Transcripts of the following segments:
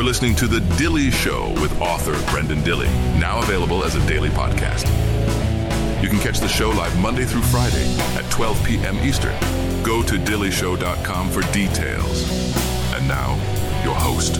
You're listening to The Dilley Show with author Brenden Dilley, now available as a daily podcast. You can catch the show live Monday through Friday at 12 p.m. Eastern. Go to DilleyShow.com for details. And now, your host,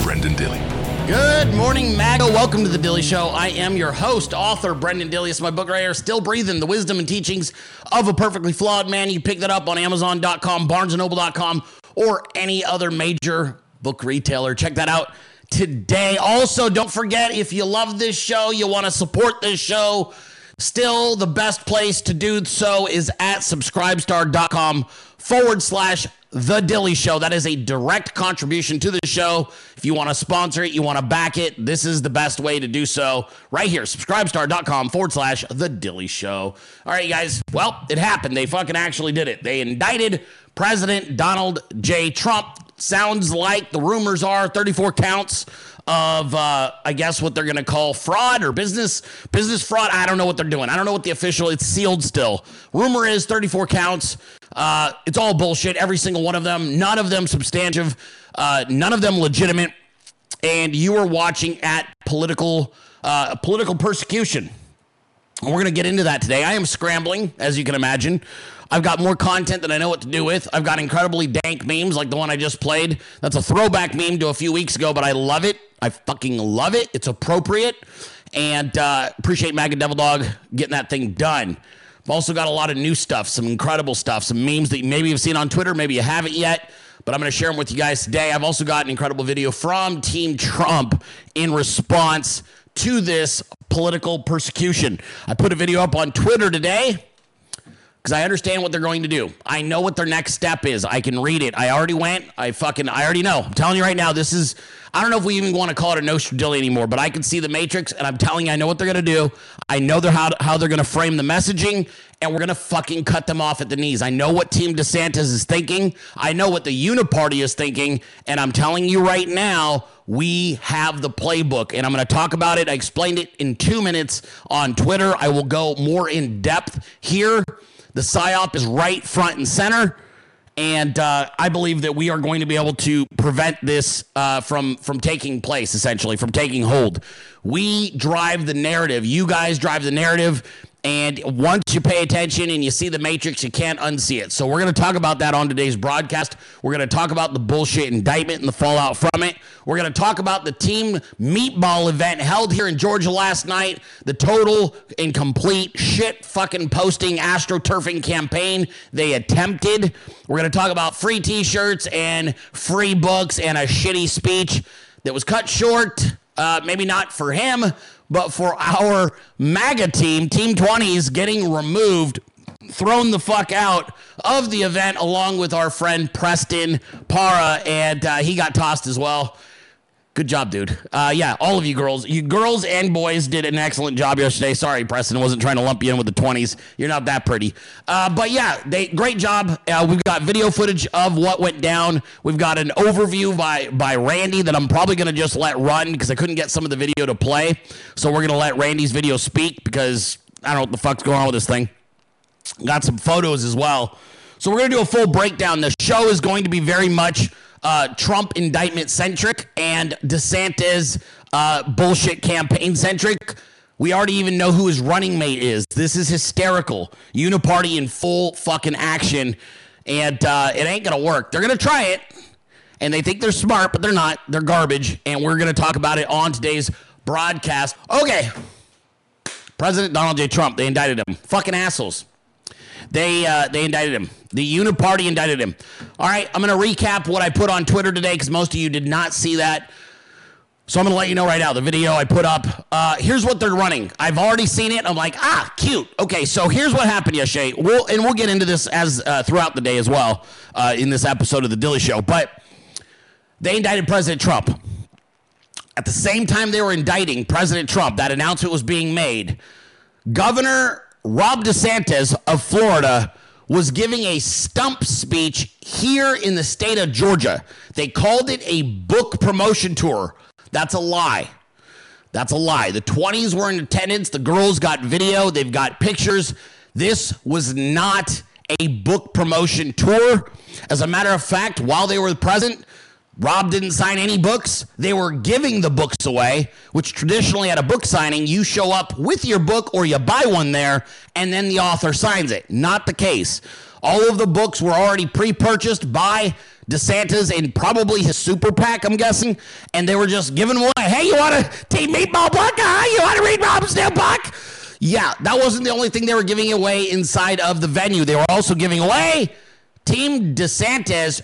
Brenden Dilley. Good morning, MAGA. Welcome to the Dilley Show. I am your host, author Brenden Dilley. It's my book right here, Still Breathing, The Wisdom and Teachings of a Perfectly Flawed Man. You pick that up on Amazon.com, BarnesandNoble.com, or any other major book retailer. Check that out today. Also, don't forget, if you love this show, you want to support this show, Still, the best place to do so is at subscribestar.com forward slash The Dilley Show. That is a direct contribution to the show. If you want to sponsor it, you want to back it, this is the best way to do so. Right here, subscribestar.com forward slash The Dilley Show. All right, you guys. Well, it happened. They fucking actually did it. They indicted President Donald J. Trump. Sounds like the rumors are 34 counts of uh, I guess what they're going to call fraud or business business fraud. I don't know what they're doing. I don't know what the official. It's sealed still. Rumor is 34 counts. Uh, it's all bullshit. Every single one of them. None of them substantive. Uh, none of them legitimate. And you are watching at political uh, political persecution. And we're going to get into that today. I am scrambling, as you can imagine. I've got more content than I know what to do with. I've got incredibly dank memes like the one I just played. That's a throwback meme to a few weeks ago, but I love it. I fucking love it. It's appropriate. And uh, appreciate MAGA Devil Dog getting that thing done. I've also got a lot of new stuff, some incredible stuff, some memes that maybe you've seen on Twitter, maybe you haven't yet, but I'm going to share them with you guys today. I've also got an incredible video from Team Trump in response to this political persecution. I put a video up on Twitter today because I understand what they're going to do. I know what their next step is. I can read it. I already went. I fucking, I already know. I'm telling you right now, this is, I don't know if we even want to call it a Nostradilly anymore, but I can see the Matrix and I'm telling you, I know what they're going to do. I know they're how, how they're going to frame the messaging and we're going to fucking cut them off at the knees. I know what Team DeSantis is thinking. I know what the Uniparty is thinking. And I'm telling you right now, we have the playbook and I'm going to talk about it. I explained it in two minutes on Twitter. I will go more in depth here. The PSYOP is right front and center. And uh, I believe that we are going to be able to prevent this uh, from from taking place, essentially, from taking hold. We drive the narrative. You guys drive the narrative. And once you pay attention and you see the matrix, you can't unsee it. So we're going to talk about that on today's broadcast. We're going to talk about the bullshit indictment and the fallout from it. We're going to talk about the team meatball event held here in Georgia last night, the total and complete shit fucking posting astroturfing campaign they attempted. We're going to talk about free t-shirts and free books and a shitty speech that was cut short. Uh, maybe not for him, but for our MAGA team, Team 20s getting removed, thrown the fuck out of the event along with our friend Preston Parra, and uh, he got tossed as well. Good job, dude. Uh, yeah, all of you girls, you girls and boys did an excellent job yesterday. Sorry, Preston, wasn't trying to lump you in with the twenties. You're not that pretty. Uh, but yeah, they great job. Uh, we've got video footage of what went down. We've got an overview by by Randy that I'm probably gonna just let run because I couldn't get some of the video to play. So we're gonna let Randy's video speak because I don't know what the fuck's going on with this thing. Got some photos as well. So we're gonna do a full breakdown. The show is going to be very much uh, Trump indictment centric and DeSantis uh, bullshit campaign centric. We already even know who his running mate is. This is hysterical. Uniparty in full fucking action, and uh, it ain't gonna work. They're gonna try it, and they think they're smart, but they're not. They're garbage, and we're gonna talk about it on today's broadcast. Okay, President Donald J. Trump. They indicted him. Fucking assholes. They uh, they indicted him. The Uniparty indicted him. All right, I'm going to recap what I put on Twitter today because most of you did not see that. So I'm going to let you know right now the video I put up. Uh, here's what they're running. I've already seen it. I'm like, ah, cute. Okay, so here's what happened yesterday. We'll and we'll get into this as uh, throughout the day as well uh, in this episode of the Dilley Show. But they indicted President Trump. At the same time they were indicting President Trump, that announcement was being made. Governor Ron DeSantis of Florida was giving a stump speech here in the state of Georgia. They called it a book promotion tour. That's a lie. That's a lie. The 20s were in attendance. The girls got video, they've got pictures. This was not a book promotion tour. As a matter of fact, while they were present, Ron didn't sign any books. They were giving the books away, which traditionally at a book signing, you show up with your book or you buy one there and then the author signs it. Not the case. All of the books were already pre purchased by DeSantis and probably his super PAC, I'm guessing, and they were just giving away. Hey, you want to team meatball book? Huh? You want to read Ron's new book? Yeah, that wasn't the only thing they were giving away inside of the venue. They were also giving away Team DeSantis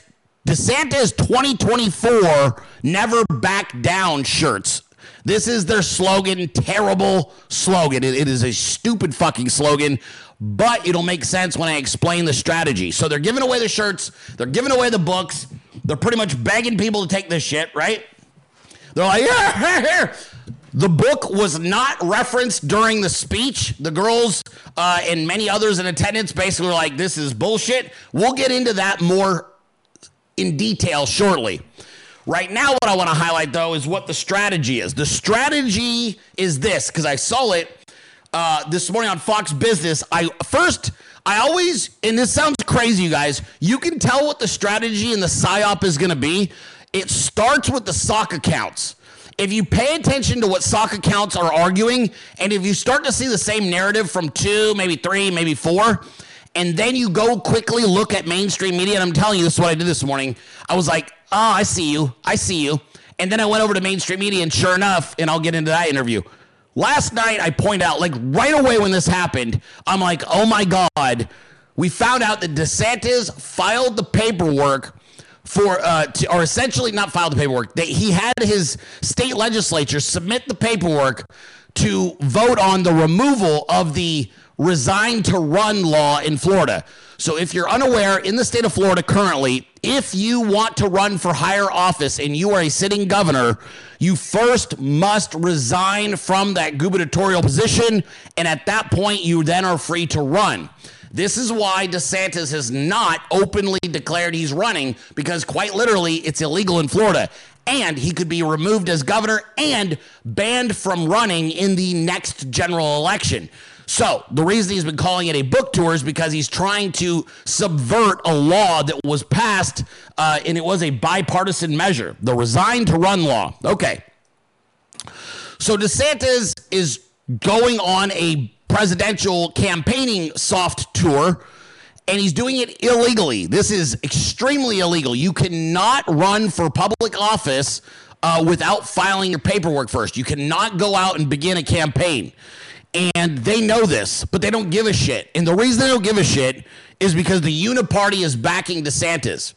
DeSantis 2024 never back down shirts. This is their slogan, terrible slogan. it, it is a stupid fucking slogan, but it'll make sense when I explain the strategy. So they're giving away the shirts, they're giving away the books, they're pretty much begging people to take this shit, right? They're like, yeah, here, here. The book was not referenced during the speech. The girls uh, and many others in attendance basically were like, this is bullshit. We'll get into that more in detail shortly. Right now, what I want to highlight though is what the strategy is. The strategy is this because I saw it uh, this morning on Fox Business. I first, I always, and this sounds crazy, you guys. You can tell what the strategy and the psyop is going to be. It starts with the sock accounts. If you pay attention to what sock accounts are arguing, and if you start to see the same narrative from two, maybe three, maybe four, and then you go quickly look at mainstream media, and I'm telling you, this is what I did this morning. I was like, oh, I see you. I see you. And then I went over to mainstream media, and sure enough, and I'll get into that interview. Last night, I point out, like right away when this happened, I'm like, oh my God, we found out that DeSantis filed the paperwork for, uh, to, or essentially not filed the paperwork. That he had his state legislature submit the paperwork to vote on the removal of the resign to run law in Florida. So if you're unaware, in the state of Florida currently, if you want to run for higher office and you are a sitting governor, you first must resign from that gubernatorial position. And at that point, you then are free to run. This is why DeSantis has not openly declared he's running because, quite literally, it's illegal in Florida. And he could be removed as governor and banned from running in the next general election. So the reason he's been calling it a book tour is because he's trying to subvert a law that was passed, uh, and it was a bipartisan measure, the resign to run law. Okay. So DeSantis is going on a presidential campaigning soft tour and he's doing it illegally. This is extremely illegal. You cannot run for public office uh, without filing your paperwork first. You cannot go out and begin a campaign. And they know this, but they don't give a shit. And the reason they don't give a shit is because the Uniparty is backing DeSantis.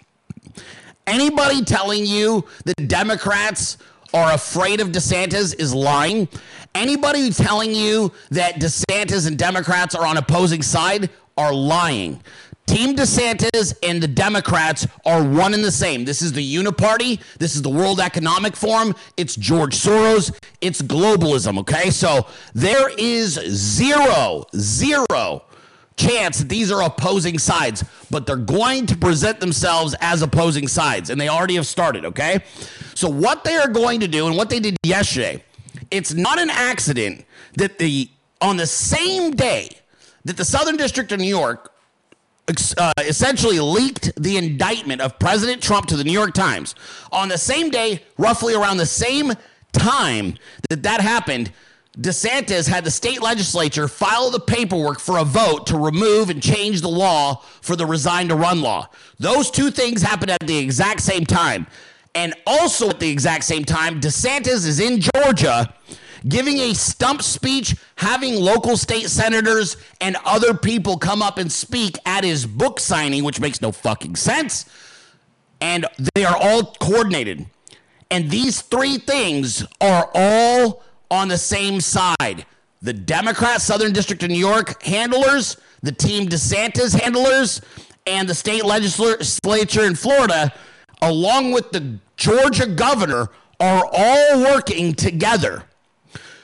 Anybody telling you that Democrats are afraid of DeSantis is lying. Anybody telling you that DeSantis and Democrats are on opposing side are lying. Team DeSantis and the Democrats are one and the same. This is the Uniparty. This is the World Economic Forum. It's George Soros. It's globalism, okay? So there is zero, zero chance that these are opposing sides, but they're going to present themselves as opposing sides, and they already have started, okay? So what they are going to do and what they did yesterday, it's not an accident that the on the same day that the Southern District of New York uh, essentially leaked the indictment of President Trump to the New York Times. On the same day, roughly around the same time that that happened, DeSantis had the state legislature file the paperwork for a vote to remove and change the law for the resign to run law. Those two things happened at the exact same time. And also at the exact same time, DeSantis is in Georgia giving a stump speech, having local state senators and other people come up and speak at his book signing, which makes no fucking sense. And they are all coordinated. And these three things are all on the same side. The Democrat Southern District of New York handlers, the Team DeSantis handlers, and the state legislature in Florida, along with the Georgia governor, are all working together.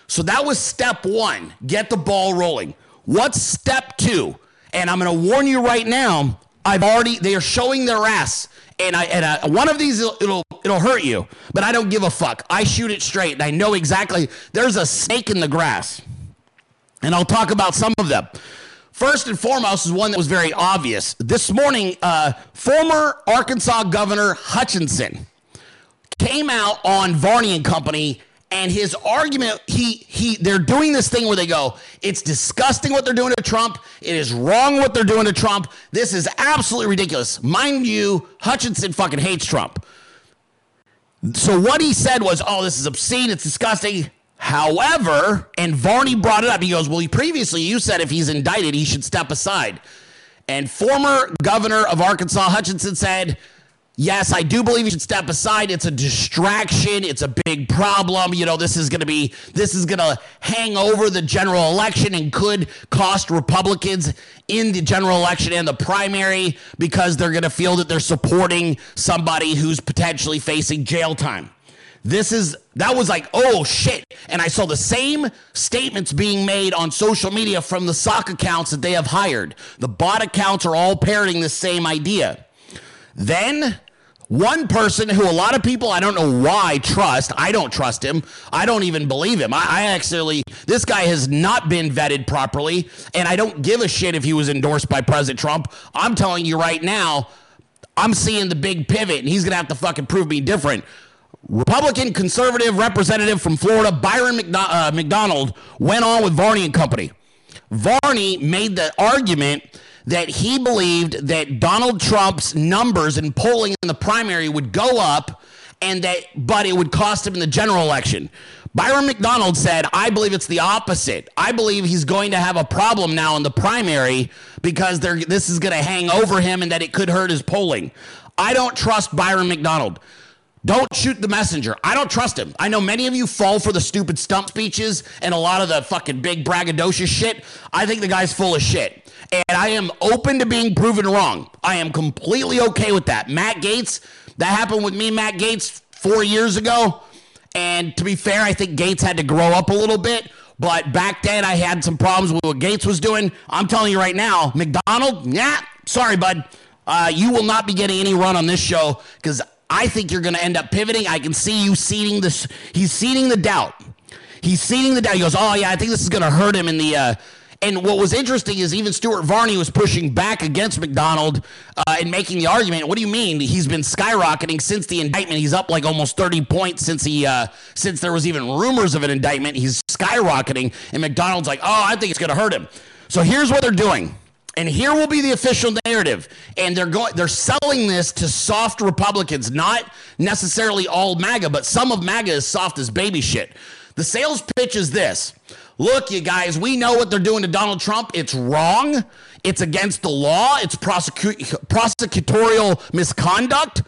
So that was step one get the ball rolling. What's step two? And I'm going to warn you right now, I've already, they are showing their ass. And, I, and I, one of these, it'll, it'll, it'll hurt you, but I don't give a fuck. I shoot it straight and I know exactly there's a snake in the grass. And I'll talk about some of them. First and foremost is one that was very obvious. This morning, uh, former Arkansas Governor Hutchinson came out on Varney and Company and his argument he he they're doing this thing where they go it's disgusting what they're doing to Trump. It is wrong what they're doing to Trump. This is absolutely ridiculous. Mind you Hutchinson fucking hates Trump. So what he said was oh this is obscene. It's disgusting. However and Varney brought it up. He goes well he previously you said if he's indicted he should step aside. And former governor of Arkansas Hutchinson said Yes, I do believe you should step aside. It's a distraction. It's a big problem. You know, this is going to be, this is going to hang over the general election and could cost Republicans in the general election and the primary because they're going to feel that they're supporting somebody who's potentially facing jail time. This is, that was like, oh shit. And I saw the same statements being made on social media from the sock accounts that they have hired. The bot accounts are all parroting the same idea. Then one person who a lot of people I don't know why trust. I don't trust him. I don't even believe him. I, I, actually, this guy has not been vetted properly, and I don't give a shit if he was endorsed by President Trump. I'm telling you right now, I'm seeing the big pivot, and he's gonna have to fucking prove me different. Republican conservative representative from Florida, Byron uh, McDonald, went on with Varney and Company. Varney made the argument that he believed that Donald Trump's numbers in polling in the primary would go up and that but it would cost him in the general election. Byron McDonald said, I believe it's the opposite. I believe he's going to have a problem now in the primary because this is going to hang over him and that it could hurt his polling. I don't trust Byron McDonald. Don't shoot the messenger. I don't trust him. I know many of you fall for the stupid stump speeches and a lot of the fucking big braggadocious shit. I think the guy's full of shit and I am open to being proven wrong. I am completely okay with that. Matt Gaetz, that happened with me, Matt Gaetz, four years ago. And to be fair, I think Gaetz had to grow up a little bit. But back then, I had some problems with what Gaetz was doing. I'm telling you right now, McDonald, yeah, sorry, bud. Uh, you will not be getting any run on this show because I think you're going to end up pivoting. I can see you seeding this. He's seeding the doubt. He's seeding the doubt. He goes, oh, yeah, I think this is going to hurt him in the. Uh, and what was interesting is even Stuart Varney was pushing back against McDonald uh, and making the argument. What do you mean? He's been skyrocketing since the indictment. He's up like almost 30 points since he uh, since there was even rumors of an indictment. He's skyrocketing, and McDonald's like, oh, I think it's going to hurt him. So here's what they're doing. And here will be the official narrative. And they're going they're selling this to soft Republicans, not necessarily all MAGA, but some of MAGA is soft as baby shit. The sales pitch is this look, you guys, we know what they're doing to Donald Trump. It's wrong. It's against the law. It's prosecu- prosecutorial misconduct.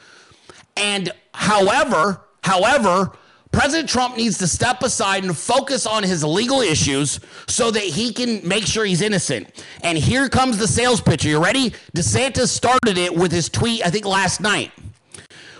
And however, however, President Trump needs to step aside and focus on his legal issues so that he can make sure he's innocent. And here comes the sales pitch. Are you ready? DeSantis started it with his tweet, I think last night.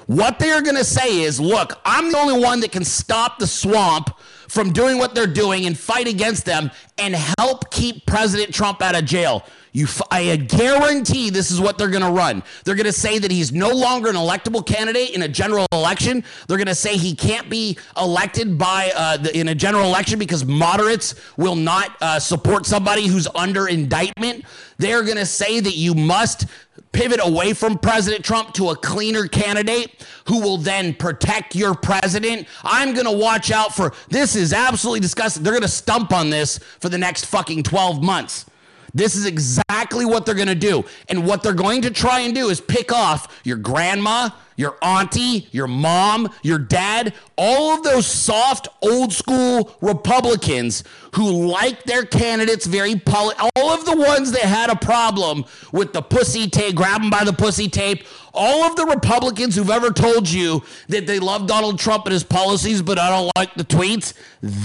What they're going to say is look, I'm the only one that can stop the swamp from doing what they're doing and fight against them and help keep President Trump out of jail. You, I guarantee this is what they're going to run. They're going to say that he's no longer an electable candidate in a general election. They're going to say he can't be elected by uh, the, in a general election because moderates will not uh, support somebody who's under indictment. They're going to say that you must pivot away from President Trump to a cleaner candidate who will then protect your president. I'm going to watch out for this is absolutely disgusting. They're going to stump on this for next fucking 12 months. This is exactly what they're going to do. And what they're going to try and do is pick off your grandma, your auntie, your mom, your dad, all of those soft old school Republicans who like their candidates very poli- all of the ones that had a problem with the pussy tape, grab them by the pussy tape, all of the Republicans who've ever told you that they love Donald Trump and his policies, but I don't like the tweets,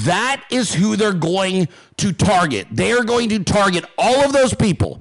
that is who they're going to target. They are going to target all of those people.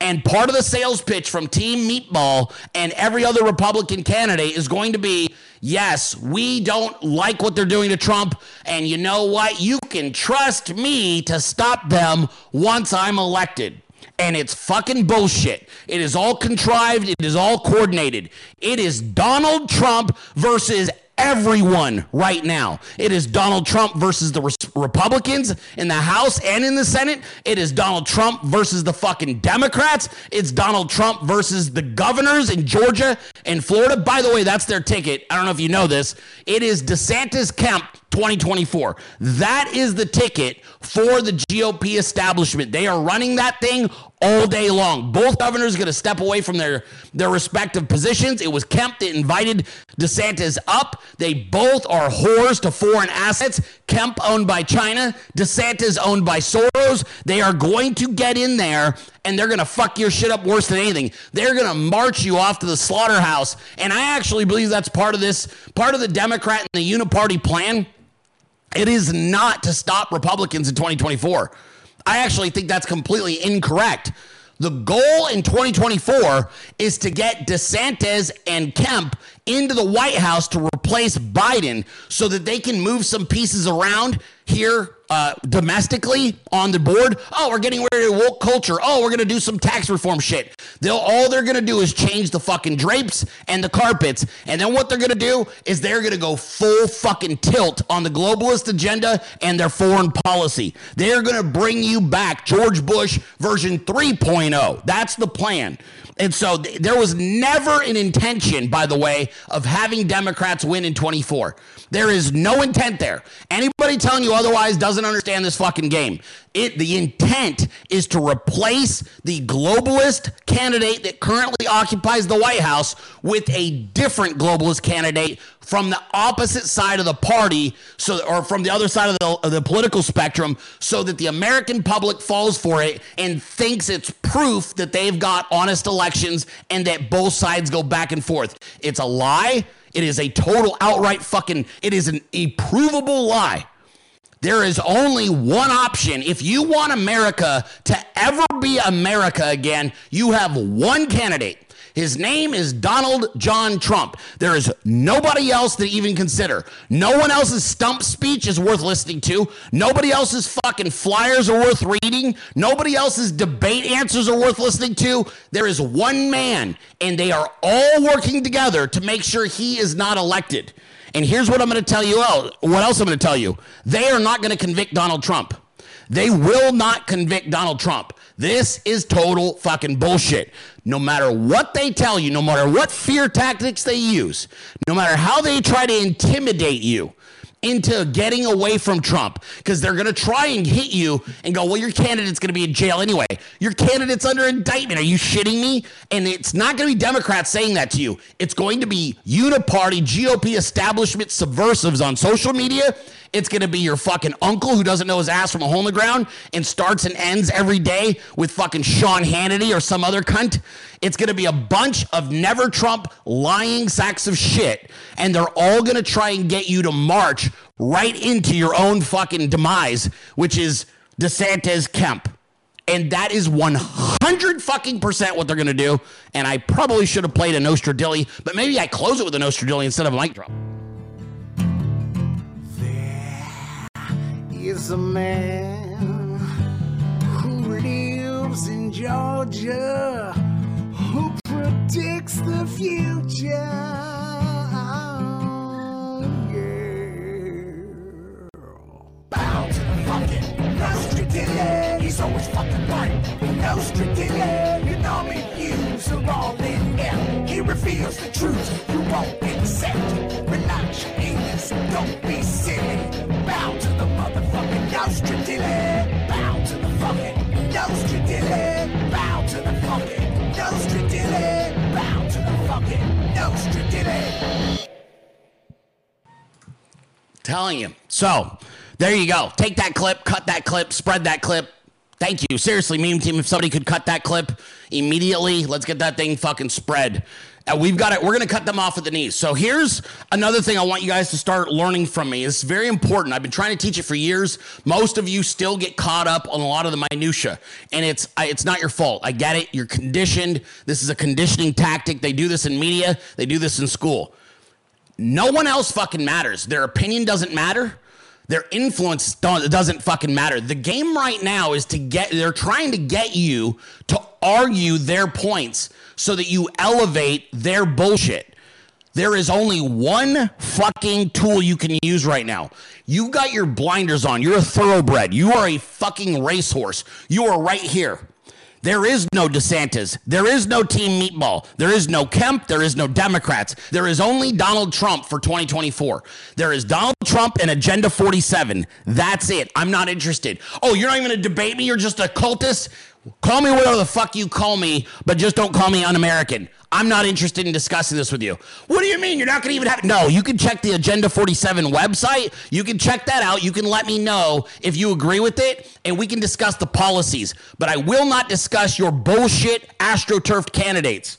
And part of the sales pitch from Team Meatball and every other Republican candidate is going to be yes, we don't like what they're doing to Trump. And you know what? You can trust me to stop them once I'm elected and it's fucking bullshit. It is all contrived, it is all coordinated. It is Donald Trump versus everyone right now. It is Donald Trump versus the Republicans in the House and in the Senate. It is Donald Trump versus the fucking Democrats. It's Donald Trump versus the governors in Georgia and Florida. By the way, that's their ticket. I don't know if you know this. It is DeSantis Kemp 2024. That is the ticket for the GOP establishment. They are running that thing all day long. Both governors going to step away from their, their respective positions. It was Kemp that invited DeSantis up. They both are whores to foreign assets. Kemp owned by China, DeSantis owned by Soros. They are going to get in there and they're going to fuck your shit up worse than anything. They're going to march you off to the slaughterhouse. And I actually believe that's part of this, part of the Democrat and the uniparty plan. It is not to stop Republicans in 2024. I actually think that's completely incorrect. The goal in 2024 is to get DeSantis and Kemp into the White House to replace Biden so that they can move some pieces around here uh, domestically on the board. Oh, we're getting rid of woke culture. Oh, we're to do some tax reform shit. They'll all they're to do is change the fucking drapes and the carpets. And then what they're to do is they're to go full fucking tilt on the globalist agenda and their foreign policy. They're to bring you back George Bush version 3.0. That's the plan. And so th- there was never an intention, by the way, of having Democrats win in 24. There is no intent there. Anybody telling you otherwise doesn't understand this fucking game. It the intent is to replace the globalist candidate that currently occupies the White House with a different globalist candidate from the opposite side of the party so or from the other side of the, of the political spectrum so that the American public falls for it and thinks it's proof that they've got honest elections and that both sides go back and forth. It's a lie. It is a total outright fucking it is an a provable lie. There is only one option. If you want America to ever be America again, you have one candidate. His name is Donald John Trump. There is nobody else to even consider. No one else's stump speech is worth listening to. Nobody else's fucking flyers are worth reading. Nobody else's debate answers are worth listening to. There is one man, and they are all working together to make sure he is not elected. And here's what I'm going to tell you. What else I'm going to tell you? They are not going to convict Donald Trump. They will not convict Donald Trump. This is total fucking bullshit. No matter what they tell you, no matter what fear tactics they use, no matter how they try to intimidate you, into getting away from Trump because they're going to try and hit you and go, well, your candidate's going to be in jail anyway. Your candidate's under indictment. Are you shitting me? And it's not going to be Democrats saying that to you. It's going to be uniparty GOP establishment subversives on social media it's going to be your fucking uncle who doesn't know his ass from a hole in the ground and starts and ends every day with fucking Sean Hannity or some other cunt. It's going to be a bunch of never Trump lying sacks of shit. And they're all going to try and get you to march right into your own fucking demise, which is DeSantis Kemp. And that is 100 fucking percent what they're going to do. And I probably should have played a Nostradilly, but maybe I close it with a Nostradilly instead of a mic drop. Is a man who lives in Georgia, who predicts the future. Bow to the fucking Nostradilly. He's always fucking right. Nostradilly, your normy views are all in air. He reveals the truth you won't accept. It. Relax your anus, don't be silly. Bow Bow to the fucking. Bow to the fucking. Bow to the fucking. Telling you. So, there you go. Take that clip, cut that clip, spread that clip. Thank you. Seriously, meme team, if somebody could cut that clip immediately, let's get that thing fucking spread. Uh, we've got it. We're going to cut them off at the knees. So here's another thing I want you guys to start learning from me. It's very important. I've been trying to teach it for years. Most of you still get caught up on a lot of the minutia, and it's it's not your fault. I get it. You're conditioned. This is a conditioning tactic. They do this in media. They do this in school. No one else fucking matters. Their opinion doesn't matter. Their influence doesn't fucking matter. The game right now is to get, they're trying to get you to argue their points so that you elevate their bullshit. There is only one fucking tool you can use right now. You've got your blinders on. You're a thoroughbred. You are a fucking racehorse. You are right here. There is no DeSantis. There is no Team Meatball. There is no Kemp. There is no Democrats. There is only Donald Trump for 2024. There is Donald Trump and Agenda 47. That's it. I'm not interested. Oh, you're not even going to debate me? You're just a cultist? Call me whatever the fuck you call me, but just don't call me un American. I'm not interested in discussing this with you. What do you mean? You're not going to even have. No, you can check the Agenda 47 website. You can check that out. You can let me know if you agree with it, and we can discuss the policies. But I will not discuss your bullshit astroturfed candidates.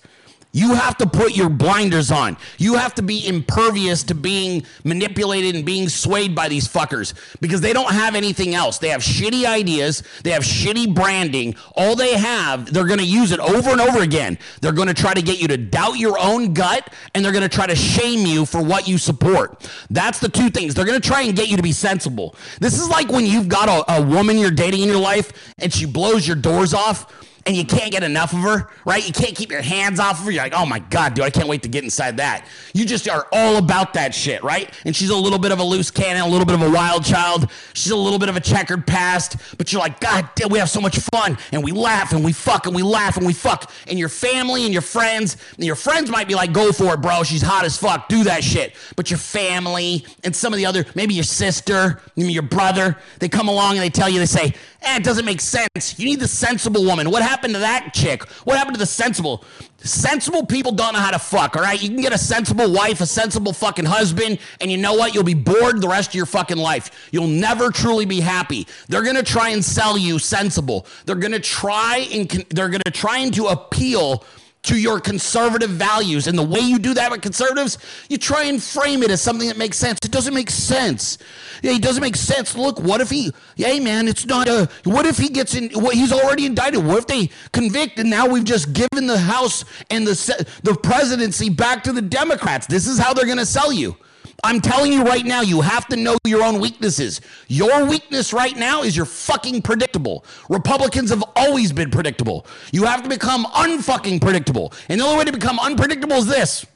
You have to put your blinders on. You have to be impervious to being manipulated and being swayed by these fuckers because they don't have anything else. They have shitty ideas, they have shitty branding. All they have, they're going to use it over and over again. They're going to try to get you to doubt your own gut and they're going to try to shame you for what you support. That's the two things. They're going to try and get you to be sensible. This is like when you've got a, a woman you're dating in your life and she blows your doors off and you can't get enough of her, right? You can't keep your hands off of her. You're like, oh my God, dude, I can't wait to get inside that. You just are all about that shit, right? And she's a little bit of a loose cannon, a little bit of a wild child. She's a little bit of a checkered past, but you're like, God damn, we have so much fun. And we laugh and we fuck and we laugh and we fuck. And your family and your friends, and your friends might be like, go for it, bro. She's hot as fuck. Do that shit. But your family and some of the other, maybe your sister, maybe your brother, they come along and they tell you, they say, eh, it doesn't make sense. You need the sensible woman. What happened to that chick? What happened to the sensible? Sensible people don't know how to fuck, all right? You can get a sensible wife, a sensible fucking husband, and you know what? You'll be bored the rest of your fucking life. You'll never truly be happy. They're gonna try and sell you sensible. They're gonna try and they're gonna try and to appeal to your conservative values. And the way you do that with conservatives, you try and frame it as something that makes sense. It doesn't make sense. Yeah, it doesn't make sense. Look, what if he, hey man, it's not a, what if he gets in, what, he's already indicted. What if they convict and now we've just given the House and the, the presidency back to the Democrats? This is how they're going to sell you. I'm telling you right now, you have to know your own weaknesses. Your weakness right now is you're fucking predictable. Republicans have always been predictable. You have to become unfucking predictable. And the only way to become unpredictable is this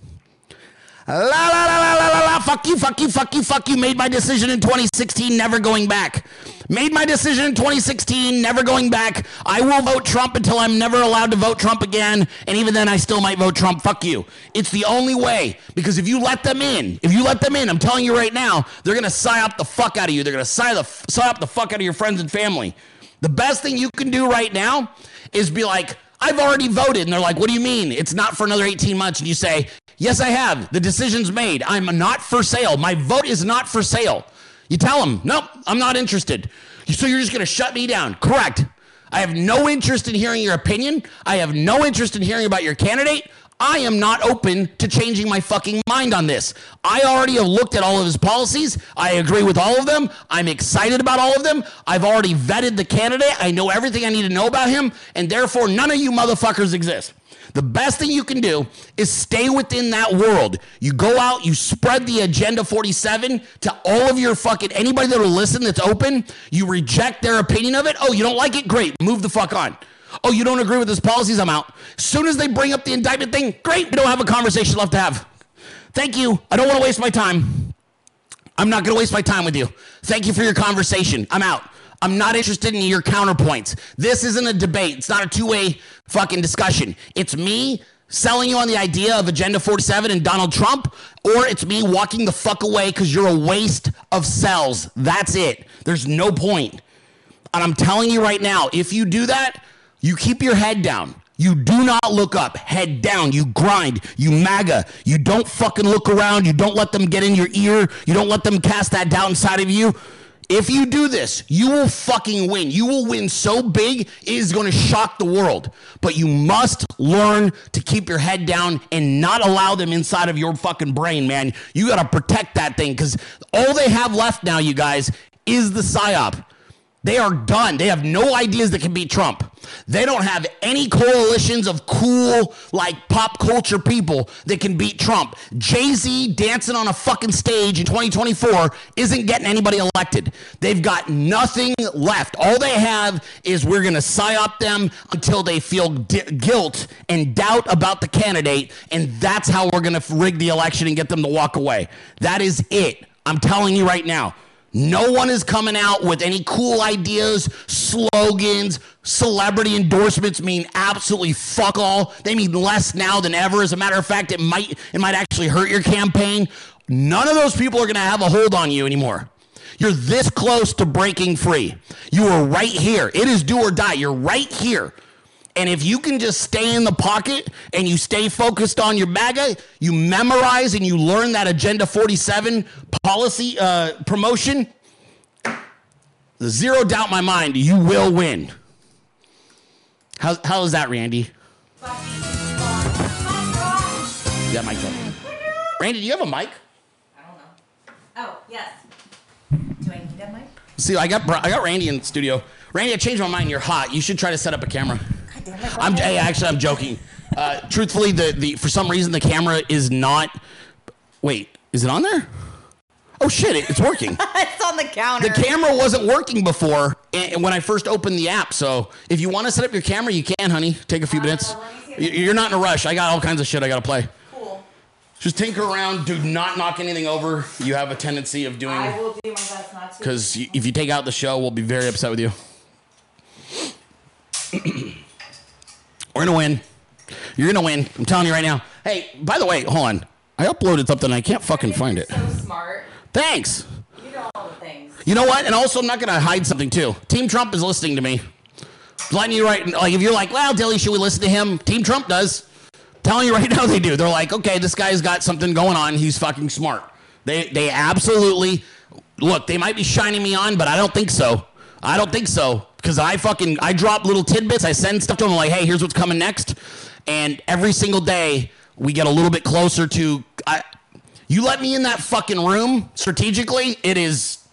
La la la la la la la. Fuck you, fuck you, fuck you, fuck you. Made my decision in 2016, never going back. Made my decision in 2016, never going back. I will vote Trump until I'm never allowed to vote Trump again. And even then, I still might vote Trump. Fuck you. It's the only way. Because if you let them in, if you let them in, I'm telling you right now, they're going to psyop the fuck out of you. They're going to psy the, psyop the fuck out of your friends and family. The best thing you can do right now is be like, I've already voted. And they're like, what do you mean? It's not for another 18 months. And you say, yes, I have. The decision's made. I'm not for sale. My vote is not for sale. You tell them, nope, I'm not interested. So you're just going to shut me down. Correct. I have no interest in hearing your opinion. I have no interest in hearing about your candidate. I am not open to changing my fucking mind on this. I already have looked at all of his policies. I agree with all of them. I'm excited about all of them. I've already vetted the candidate. I know everything I need to know about him, and therefore none of you motherfuckers exist. The best thing you can do is stay within that world. You go out, you spread the Agenda 47 to all of your fucking anybody that will listen that's open. You reject their opinion of it. Oh, you don't like it? Great. Move the fuck on. Oh, you don't agree with his policies? I'm out. As soon as they bring up the indictment thing, great. We don't have a conversation left to have. Thank you. I don't want to waste my time. I'm not going to waste my time with you. Thank you for your conversation. I'm out. I'm not interested in your counterpoints. This isn't a debate. It's not a two way fucking discussion. It's me selling you on the idea of Agenda 47 and Donald Trump, or it's me walking the fuck away because you're a waste of cells. That's it. There's no point. And I'm telling you right now, if you do that, you keep your head down. You do not look up, head down. You grind, you MAGA. You don't fucking look around. You don't let them get in your ear. You don't let them cast that doubt inside of you. If you do this, you will fucking win. You will win so big, it is going to shock the world. But you must learn to keep your head down and not allow them inside of your fucking brain, man. You got to protect that thing because all they have left now, you guys, is the PSYOP. They are done. They have no ideas that can beat Trump. They don't have any coalitions of cool, like pop culture people that can beat Trump. Jay Z dancing on a fucking stage in 2024 isn't getting anybody elected. They've got nothing left. All they have is we're going to psyop them until they feel di- guilt and doubt about the candidate, and that's how we're going to rig the election and get them to walk away. That is it. I'm telling you right now. No one is coming out with any cool ideas, slogans, celebrity endorsements mean absolutely fuck all. They mean less now than ever. As a matter of fact, it might it might actually hurt your campaign. None of those people are going to have a hold on you anymore. You're this close to breaking free. You are right here. It is do or die. You're right here. And if you can just stay in the pocket and you stay focused on your MAGA, you memorize and you learn that Agenda 47 policy uh, promotion, zero doubt in my mind, you will win. How, how is that, Randy? Yeah, mic up. Randy, do you have a mic? I don't know. Oh, yes. Do I need that mic? See, I got I got Randy in the studio. Randy, I changed my mind. You're hot. You should try to set up a camera. God damn it. I'm hey, actually I'm joking. Uh, truthfully, the the for some reason the camera is not. Wait, is it on there? Oh shit! It, it's working. it's on the counter. The camera wasn't working before eh, when I first opened the app. So if you want to set up your camera, you can, honey. Take a few minutes. let me see if You- I You're not in a rush. I got all kinds of shit I got to play. Cool. Just tinker around. Do not knock anything over. You have a tendency of doing. I will do my best not to. because if you take out the show, we'll be very upset with you. We're gonna win. You're gonna win. I'm telling you right now. Hey, by the way, hold on. I uploaded something. I can't fucking find it. So smart. Thanks. You know all the things. You know what? And also, I'm not gonna hide something too. Team Trump is listening to me. Letting you right. Like if you're like, well, Dilley, should we listen to him? Team Trump does. Telling you right now, they do. They're like, okay, this guy's got something going on. He's fucking smart. They they absolutely look. They might be shining me on, but I don't think so. I don't think so because I fucking I drop little tidbits. I send stuff to them like, hey, here's what's coming next, and every single day we get a little bit closer to. I, you let me in that fucking room strategically. It is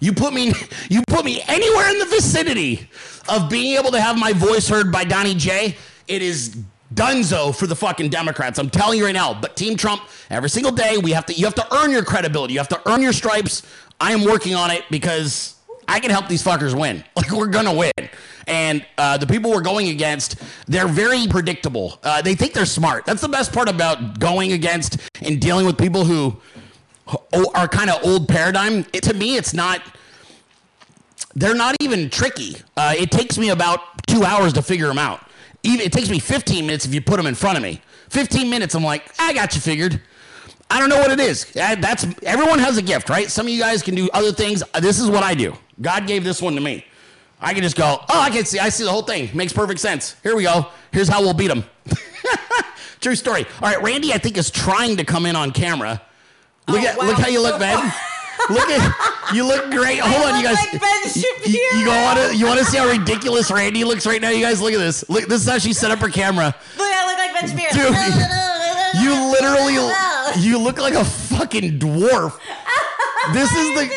you put me you put me anywhere in the vicinity of being able to have my voice heard by Donnie J. It is dunzo for the fucking Democrats. I'm telling you right now. But Team Trump, every single day we have to you have to earn your credibility. You have to earn your stripes. I am working on it because I can help these fuckers win. Like we're gonna win. And uh, the people we're going against, they're very predictable. Uh, they think they're smart. That's the best part about going against and dealing with people who are kind of old paradigm. It, to me, it's not. They're not even tricky. Uh, it takes me about two hours to figure them out. Even it takes me 15 minutes if you put them in front of me. 15 minutes, I'm like, I got you figured. I don't know what it is. That's everyone has a gift, right? Some of you guys can do other things. This is what I do. God gave this one to me. I can just go, oh, I can see. I see the whole thing. Makes perfect sense. Here we go. Here's how we'll beat them. True story. All right, Randy, I think is trying to come in on camera. Look Oh, at wow. look how you look, babe. look at you look great. Hold on, you guys. like Ben you, you, you Shapiro. want to you want to see how ridiculous Randy looks right now? You guys, look at this. Look, this is how she set up her camera. Look, I look like Ben Shapiro. Dude, You literally you look like a fucking dwarf. This is the.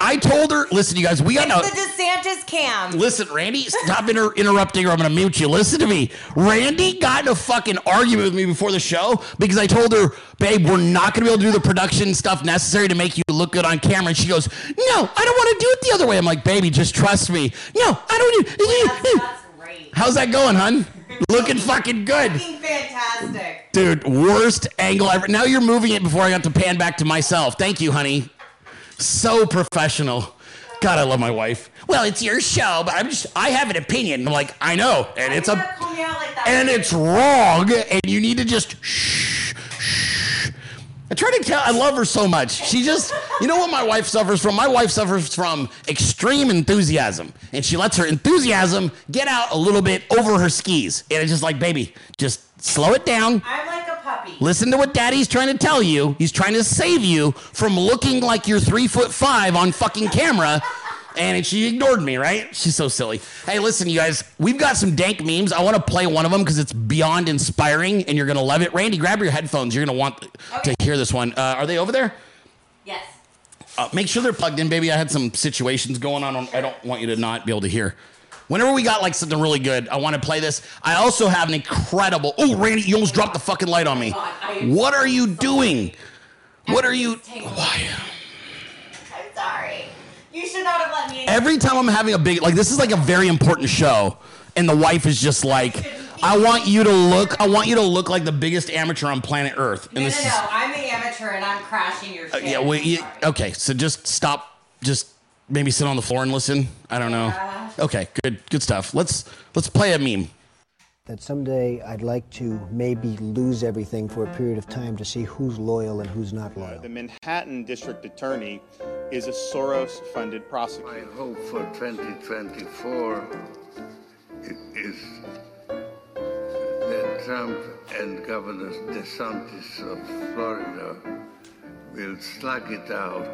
I told her. Listen, you guys, we got It's the DeSantis cam. Listen, Randy, stop inter- interrupting or I'm going to mute you. Listen to me. Randy got in a fucking argument with me before the show because I told her, babe, we're not going to be able to do the production stuff necessary to make you look good on camera. And she goes, no, I don't want to do it the other way. I'm like, baby, just trust me. No, I don't. That's, do that's great. How's that going, hun? Looking fucking good. Fucking fantastic. Dude, worst angle ever. Now you're moving it before I got to pan back to myself. Thank you, honey. So professional. God, I love my wife. Well, it's your show, but I'm just I have an opinion. I'm like, I know, and it's a you gotta call me out like that? and it's wrong, and you need to just shh, shh. I try to tell. I love her so much. She just, you know what my wife suffers from? My wife suffers from extreme enthusiasm, and she lets her enthusiasm get out a little bit over her skis, and it's just like, baby, just slow it down. I'm like a puppy. Listen to what daddy's trying to tell you. He's trying to save you from looking like you're three foot five on fucking camera. And she ignored me, right? She's so silly. Hey, listen, you guys, we've got some dank memes. I want to play one of them because it's beyond inspiring and you're going to love it. Randy, grab your headphones. You're going to want Okay. to hear this one. Uh, are they over there? Yes. Uh, make sure they're plugged in, baby. I had some situations going on. I don't want you to not be able to hear. Whenever we got like something really good, I want to play this. I also have an incredible. Oh, Randy, you almost dropped the fucking light on me. What are you doing? What are you? Why? I'm sorry. You should not have let me. Every time I'm having a big like this is like a very important show, and the wife is just like, I want you to look. I want you to look like the biggest amateur on planet Earth. no, And no, no. is I'm the amateur and I'm crashing your uh, shit. yeah. Well, you, okay. So just stop. Just maybe sit on the floor and listen. I don't know. Yeah. Okay, good, good stuff. Let's let's play a meme. that someday I'd like to maybe lose everything for a period of time to see who's loyal and who's not loyal. The Manhattan District Attorney is a Soros funded My prosecutor. hope for 2024 i- is that Trump and Governor DeSantis of Florida will slug it out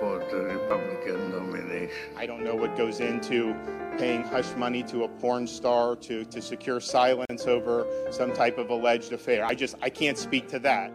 for the Republican nomination. I don't know what goes into paying hush money to a porn star to, to secure silence over some type of alleged affair. I just, I can't speak to that.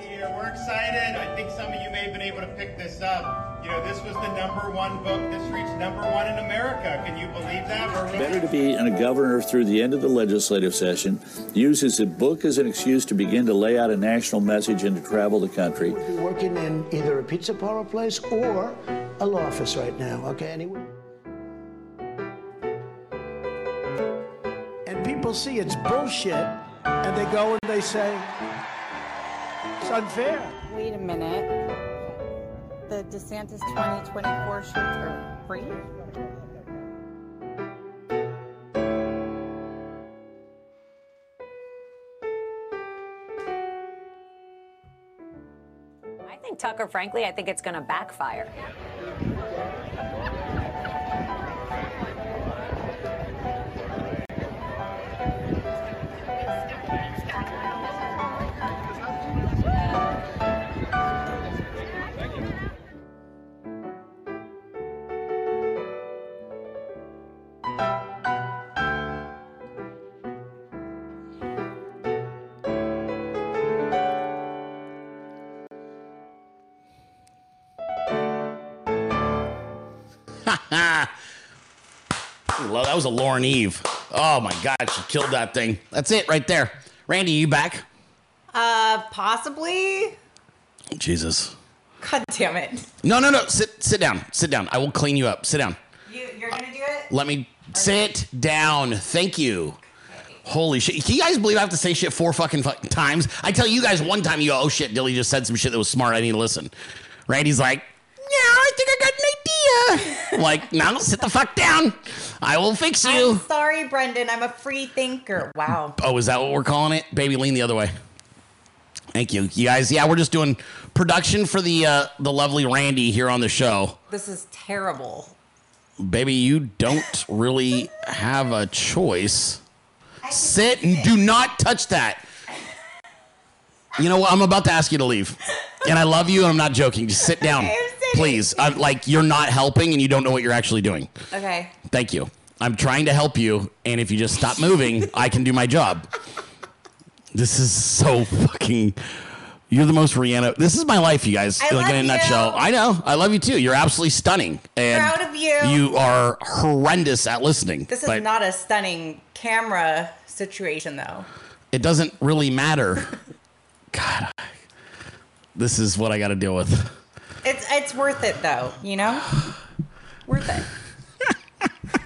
Yeah, uh, we're excited. I think some of you may have been able to pick this up. You know, this was the number one book. This reached number one in America. Can you believe that? We're Better to be in a governor through the end of the legislative session, uses a book as an excuse to begin to lay out a national message and to travel the country. Working in either a pizza parlor place or a law office right now, okay? Anyway. And people see it's bullshit, and they go and they say, it's unfair. Wait a minute. The DeSantis 2024 shirts are free? I think Tucker, frankly, I think it's going to backfire. That was a Lauren Eve. Oh my God, she killed that thing. That's it right there. Randy, you back? Uh, possibly. Jesus. God damn it. No, no, no. Sit, sit down. Sit down. I will clean you up. Sit down. You, you're gonna do it? Let me sit down. Thank you. Holy shit. Can you guys believe I have to say shit four fucking fu- times? I tell you guys one time, you go, oh shit, Dilley just said some shit that was smart. I need to listen. Randy's like, yeah, I think I got idea. Like, now sit the fuck down. I will fix I'm you. sorry, Brenden. I'm a free thinker. Wow. Oh, is that what we're calling it? Baby, lean the other way. Thank you. You guys, yeah, we're just doing production for the uh, the lovely Randy here on the show. This is terrible. Baby, you don't really have a choice. Sit and do not touch that. You know what? I'm about to ask you to leave. And I love you and I'm not joking. Just sit down. I'm sitting. Please. I'm like you're not helping and you don't know what you're actually doing. Okay. Thank you. I'm trying to help you and if you just stop moving, I can do my job. This is so fucking you're the most Rihanna. This is my life, you guys. I like in a love nutshell. I know. I love you too. You're absolutely stunning. And Proud of you. You are horrendous at listening. This is but not a stunning camera situation, though. It doesn't really matter. God, this is what I got to deal with. It's it's worth it, though. You know, worth it.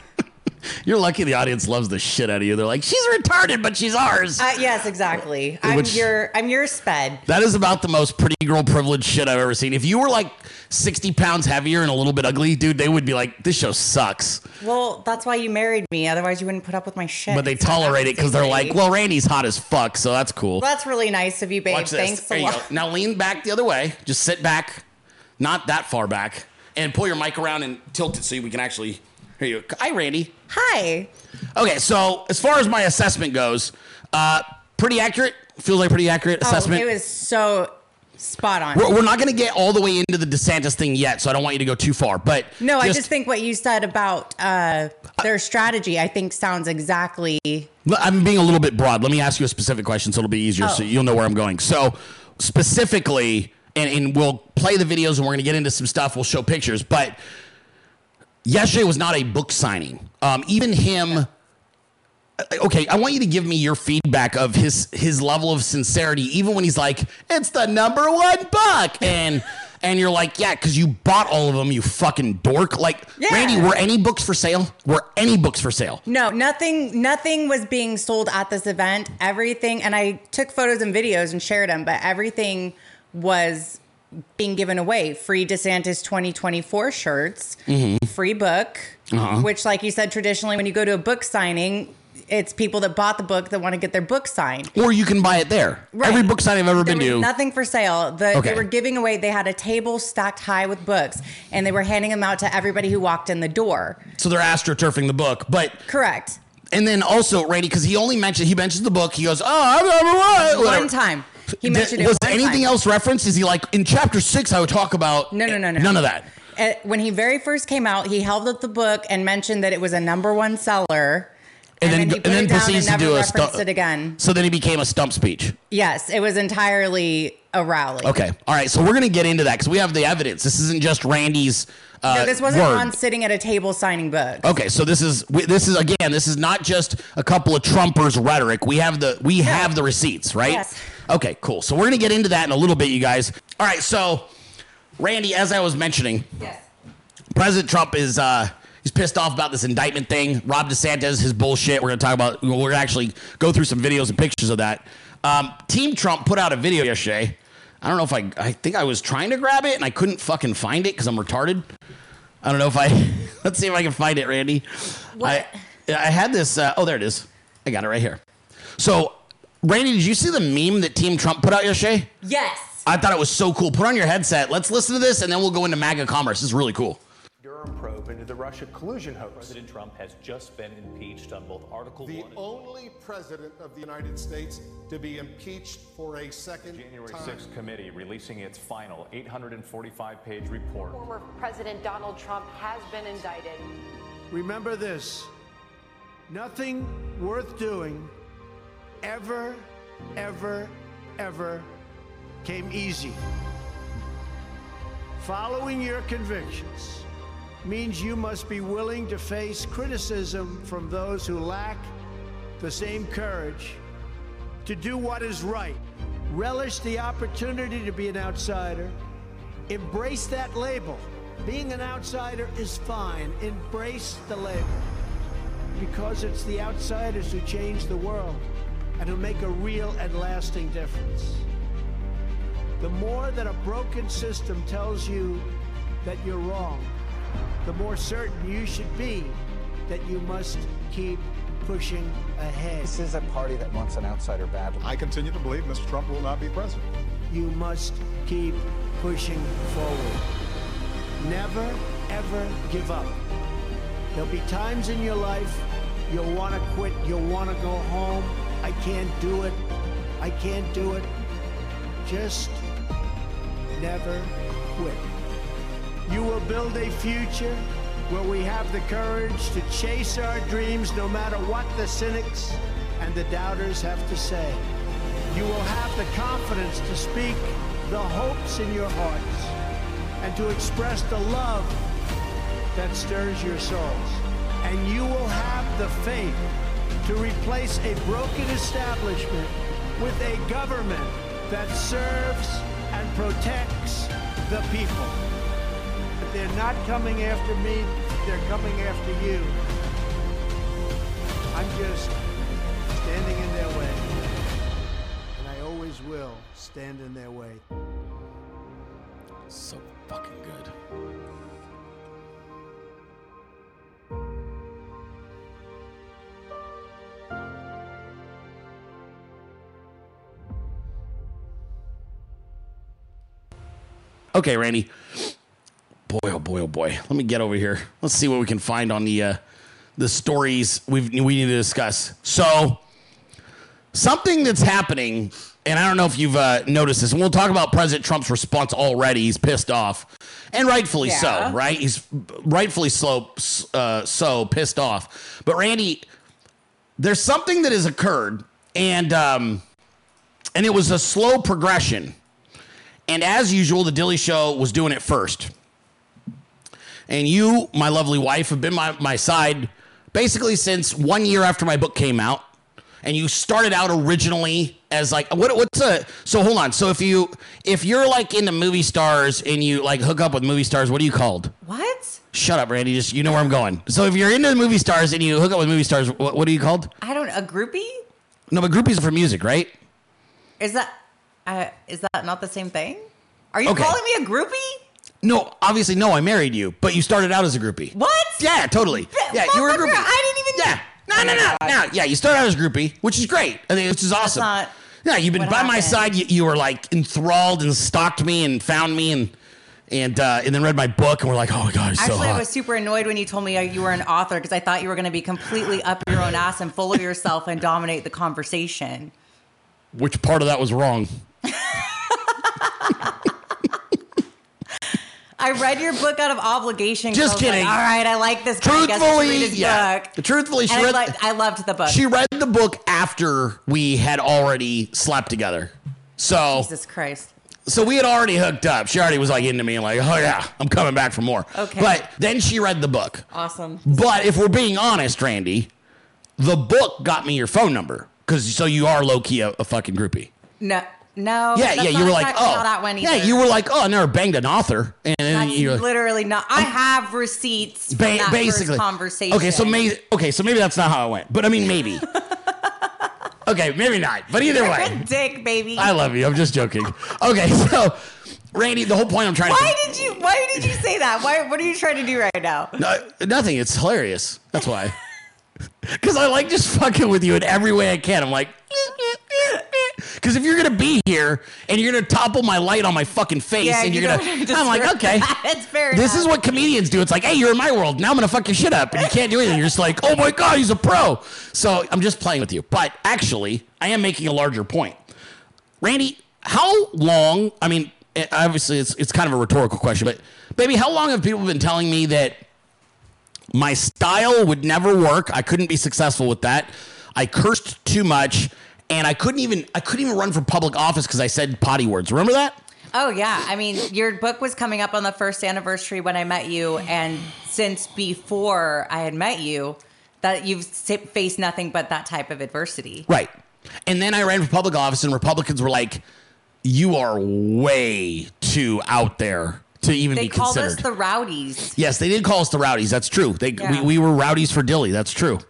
You're lucky the audience loves the shit out of you. They're like, she's retarded, but she's ours. Uh, yes, exactly. I'm Which- your I'm your sped. that is about the most pretty girl privileged shit I've ever seen. If you were like 60 pounds heavier and a little bit ugly, dude, they would be like, this show sucks. Well, that's why you married me. Otherwise, you wouldn't put up with my shit. But they So tolerate it because they're like, well, Randy's hot as fuck, so that's cool. Well, that's really nice of you, babe. Watch this. Thanks There you go. Now lean back the other way. Just sit back, not that far back, and pull your mic around and tilt it so we can actually hear you. Hi, Randy. Hi. Okay, so as far as my assessment goes, uh, pretty accurate. Feels like pretty accurate assessment. Oh, it was so Spot on. We're, we're not going to get all the way into the DeSantis thing yet, so I don't want you to go too far. But no, I just think what you said about uh, their strategy, I think sounds exactly. I'm being a little bit broad. Let me ask you a specific question so it'll be easier so Oh. you'll know where I'm going. So, specifically, and, and we'll play the videos and we're going to get into some stuff. We'll show pictures. But yesterday was not a book signing. Um, even him. Okay, I want you to give me your feedback of his his level of sincerity, even when he's like, "It's the number one book," and and you're like, "Yeah, because you bought all of them, you fucking dork." Like, Yeah. Randy, were any books for sale? Were any books for sale? No, nothing. Nothing was being sold at this event. Everything, and I took photos and videos and shared them, but everything was being given away. Free DeSantis 2024 shirts, Mhm. free book, Uh-huh. which, like you said, traditionally when you go to a book signing, it's people that bought the book that want to get their book signed. Or you can buy it there. Right. Every book signing I've ever There been to. nothing for sale. The, Okay. They were giving away. They had a table stacked high with books, and they were handing them out to everybody who walked in the door. So they're astroturfing the book, but Correct. and then also Randy, because he only mentioned he mentions the book. He goes, "Oh, I'm one." whatever. One time. He mentioned it was one anything time. else referenced? Is he like in chapter six? I would talk about No, no, no, no. none of that. Uh, when he very first came out, he held up the book and mentioned that it was a number one seller. And, then, he and then proceeds and to do a stump. it again. So then he became a stump speech. Yes, it was entirely a rally. Okay, all right. So we're gonna get into that because we have the evidence. This isn't just Randy's. Uh, no, this wasn't word. on sitting at a table signing books. Okay, so this is this is again this is not just a couple of Trumpers rhetoric. We have the we have the receipts, right? Yes. Okay, cool. So we're gonna get into that in a little bit, you guys. All right, so Randy, as I was mentioning, Yes. President Trump is uh he's pissed off about this indictment thing. Ron DeSantis, his bullshit. We're gonna talk about. We're gonna actually go through some videos and pictures of that. Um, Team Trump put out a video yesterday. I don't know if I I think I was trying to grab it and I couldn't fucking find it because I'm retarded. I don't know if I let's see if I can find it, Randy. I I had this. Uh, oh, there it is. I got it right here. So, Randy, did you see the meme that Team Trump put out yesterday? Yes. I thought it was so cool. Put on your headset. Let's listen to this, and then we'll go into MAGA commerce. This is really cool. Durham probe into the Russia collusion hoax. President Trump has just been impeached on both Article The 1 only president of the United States to be impeached for a second January time. 6th committee releasing its final 845 page report. Former President Donald Trump has been indicted. Remember this nothing worth doing ever, ever, ever came easy. Following your convictions means you must be willing to face criticism from those who lack the same courage to do what is right. Relish the opportunity to be an outsider. Embrace that label. Being an outsider is fine. Embrace the label. Because it's the outsiders who change the world and who make a real and lasting difference. The more that a broken system tells you that you're wrong, the more certain you should be that you must keep pushing ahead. This is a party that wants an outsider badly. I continue to believe Mr. Trump will not be president. You must keep pushing forward. Never, ever give up. There'll be times in your life you'll want to quit, you'll want to go home. I can't do it. I can't do it. Just never quit. You will build a future where we have the courage to chase our dreams no matter what the cynics and the doubters have to say. You will have the confidence to speak the hopes in your hearts and to express the love that stirs your souls. And you will have the faith to replace a broken establishment with a government that serves and protects the people. But they're not coming after me, they're coming after you. I'm just standing in their way. And I always will stand in their way. So fucking good. Okay, Randy. Boy, oh boy, oh boy. Let me get over here. Let's see what we can find on the uh, the stories we we need to discuss. So, something that's happening, and I don't know if you've uh, noticed this, and we'll talk about President Trump's response already. He's pissed off, and rightfully Yeah. so, right? He's rightfully so, uh, so pissed off. But Randy, there's something that has occurred, and um, and it was a slow progression. And as usual, the Dilley Show was doing it first. And you, my lovely wife, have been my, my side basically since one year after my book came out. And you started out originally as like what what's a so hold on. So if you if you're like into movie stars and you like hook up with movie stars, what are you called? What? Shut up, Randy. Just you know where I'm going. So if you're into movie stars and you hook up with movie stars, what, what are you called? I don't. A groupie? No, but groupies are for music, right? Is that? Uh, is that not the same thing? Are you Okay. calling me a groupie? No, obviously no. I married you, but you started out as a groupie. What? Yeah, totally. Yeah, you were a groupie. I didn't even. Yeah. No, no, no, no. Yeah, you started out as a groupie, which is great. I think which is awesome. not yeah, you've been what by my happened. side. You, you were like enthralled and stalked me and found me and and uh, and then read my book and we're like, oh my god, he's so Actually, hot. I was super annoyed when you told me uh, you were an author because I thought you were going to be completely up your own ass and full of yourself and dominate the conversation. Which part of that was wrong? I read your book out of obligation. Just was like, kidding. All right, I like this. guy. I guess I should read Truthfully, his yeah. book. Truthfully, she And read. I, I loved the book. She read the book after we had already slept together. So Jesus Christ. So we had already hooked up. She already was like into me and like, oh yeah, I'm coming back for more. Okay. But then she read the book. Awesome. But if we're being honest, Randy, the book got me your phone number because so you are low key a, a fucking groupie. No, no. yeah, yeah. You were like, oh, that went yeah. You were like, oh, I never banged an author, and you're like, literally not. I have receipts ba- basically conversation. Okay, so maybe okay, so maybe that's not how it went, but I mean maybe. okay, maybe not, but either You're way. a dick, baby. I love you. I'm just joking. Okay, so Randy, the whole point I'm trying Why to did you? Why did you say that? Why? What are you trying to do right now? no, nothing. It's hilarious. That's why. Because I like just fucking with you in every way I can. I'm like, because if you're gonna be here and you're gonna topple my light on my fucking face, Yeah, and you you're gonna, I'm like, okay, It's fair This enough. is what comedians do. It's like, hey, you're in my world. Now I'm gonna fuck your shit up, and you can't do anything. You're just like, oh my god, he's a pro. So I'm just playing with you. But actually, I am making a larger point. Randy, how long? I mean, eh, obviously, it's it's kind of a rhetorical question, but baby, how long have people been telling me that my style would never work? I couldn't be successful with that. I cursed too much, and I couldn't even I couldn't even run for public office because I said potty words. Remember that? Oh yeah, I mean, your book was coming up on the first anniversary when I met you, and since before I had met you, that you've faced nothing but that type of adversity. Right. And then I ran for public office, and Republicans were like, "You are way too out there to even be. They be called considered." us the rowdies. yes, they did call us the rowdies. That's true. They Yeah. we, we were rowdies for Dilley. That's true.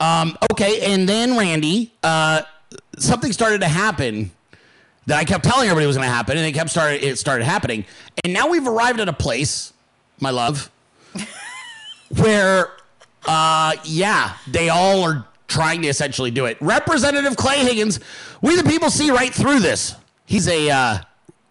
Um, okay, and then Randy, uh, something started to happen that I kept telling everybody was going to happen, and it kept started. It started happening, and now we've arrived at a place, my love, where, uh, yeah, they all are trying to essentially do it. Representative Clay Higgins, we the people see right through this. He's a uh,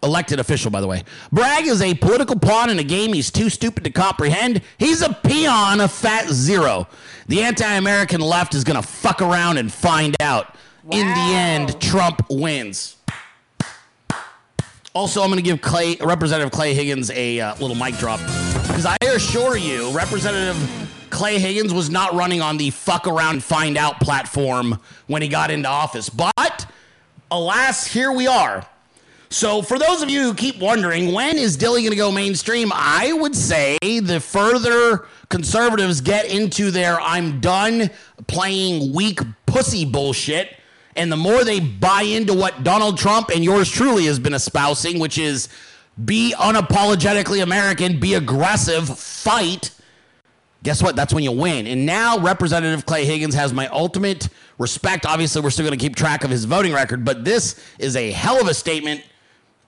elected official, by the way. Bragg is a political pawn in a game he's too stupid to comprehend. He's a peon, a fat zero. The anti-American left is going to fuck around and find out. In the end, Trump wins. Also, I'm going to give Clay, Representative Clay Higgins a uh, little mic drop because I assure you, Representative Clay Higgins was not running on the fuck around find out platform when he got into office. But alas, here we are. So, for those of you who keep wondering, when is Dilley going to go mainstream? I would say the further conservatives get into their I'm done playing weak pussy bullshit, and the more they buy into what Donald Trump and yours truly has been espousing, which is be unapologetically American, be aggressive, fight. Guess what? That's when you win. And now Representative Clay Higgins has my ultimate respect. Obviously, we're still going to keep track of his voting record, but this is a hell of a statement.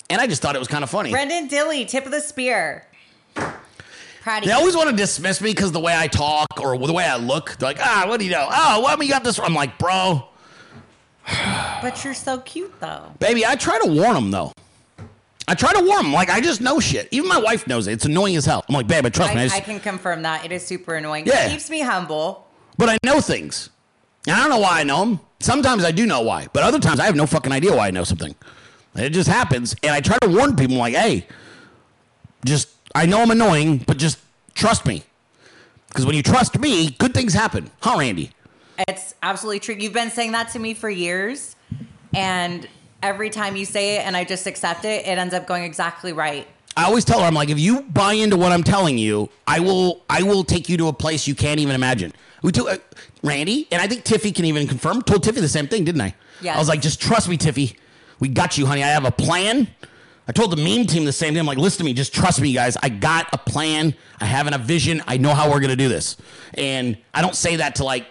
And I just thought it was kind of funny. Brenden Dilley, tip of the spear. Proud They you. always want to dismiss me because the way I talk or the way I look. They're like, ah, what do you know? Oh, what we got this? I'm like, bro, But you're so cute though. baby. I try to warn them though. I try to warn them. Like I just know shit. Even my wife knows it. It's annoying as hell. I'm like, babe, but trust me. I I, just- I can confirm that it is super annoying. Yeah. It keeps me humble. but I know things. And I don't know why I know them. Sometimes I do know why, but other times I have no fucking idea why I know something. It just happens, and I try to warn people like, "Hey, just I know I'm annoying, but just trust me." Because when you trust me, good things happen. Huh, Randy? It's absolutely true. You've been saying that to me for years, and every time you say it and I just accept it, it ends up going exactly right. I always tell her, I'm like, if you buy into what I'm telling you, I will, I will take you to a place you can't even imagine. We told uh, Randy, and I think Tiffy can even confirm. Told Tiffy the same thing, didn't I? Yeah. I was like, just trust me, Tiffy. We got you, honey. I have a plan. I told the meme team the same thing. I'm like, listen to me, just trust me, guys. I got a plan. I have a vision. I know how we're gonna do this. And I don't say that to like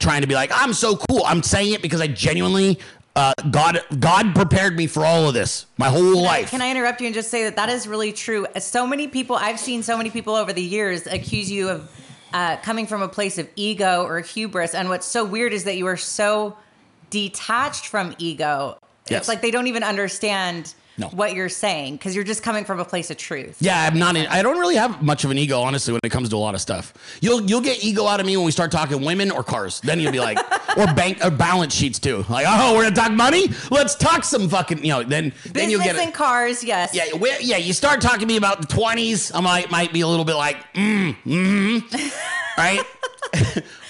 trying to be like, I'm so cool. I'm saying it because I genuinely uh, God God prepared me for all of this my whole life. Can I interrupt you and just say that that is really true? So many people, I've seen so many people over the years accuse you of uh, coming from a place of ego or hubris. And what's so weird is that you are so detached from ego. Yes. It's like they don't even understand No. what you're saying because you're just coming from a place of truth. Yeah, I'm not. In, I don't really have much of an ego, honestly, when it comes to a lot of stuff. You'll you'll get ego out of me when we start talking women or cars. Then you'll be like, or bank or balance sheets too. Like, oh, we're gonna talk money. Let's talk some fucking. You know, then then you'll Business get and cars, yes. Yeah, yeah. You start talking to me about the twenties. I might might be a little bit like, mm, mm, right.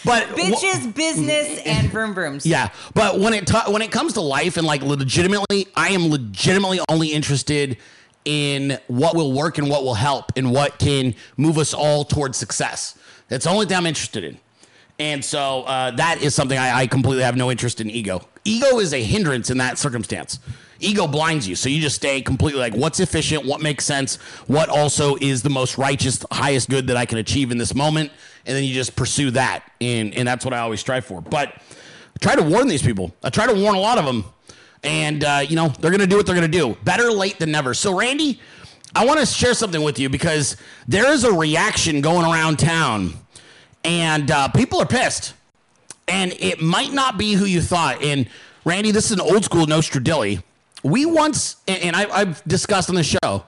but Bitches, business, and vroom vrooms. yeah, but when it ta- when it comes to life and like legitimately, I am legitimately only interested in what will work and what will help and what can move us all towards success. That's the only thing I'm interested in. And so uh, that is something I, I completely have no interest in ego. Ego is a hindrance in that circumstance. Ego blinds you. So you just stay completely like, what's efficient? What makes sense? What also is the most righteous, highest good that I can achieve in this moment? And then you just pursue that. And, and that's what I always strive for. But I try to warn these people. I try to warn a lot of them. And, uh, you know, they're to do what they're to do. Better late than never. So, Randy, I want to share something with you because there is a reaction going around town and uh, people are pissed. And it might not be who you thought. And Randy, this is an old school Nostradilly. We once, and and I, I've discussed on the show,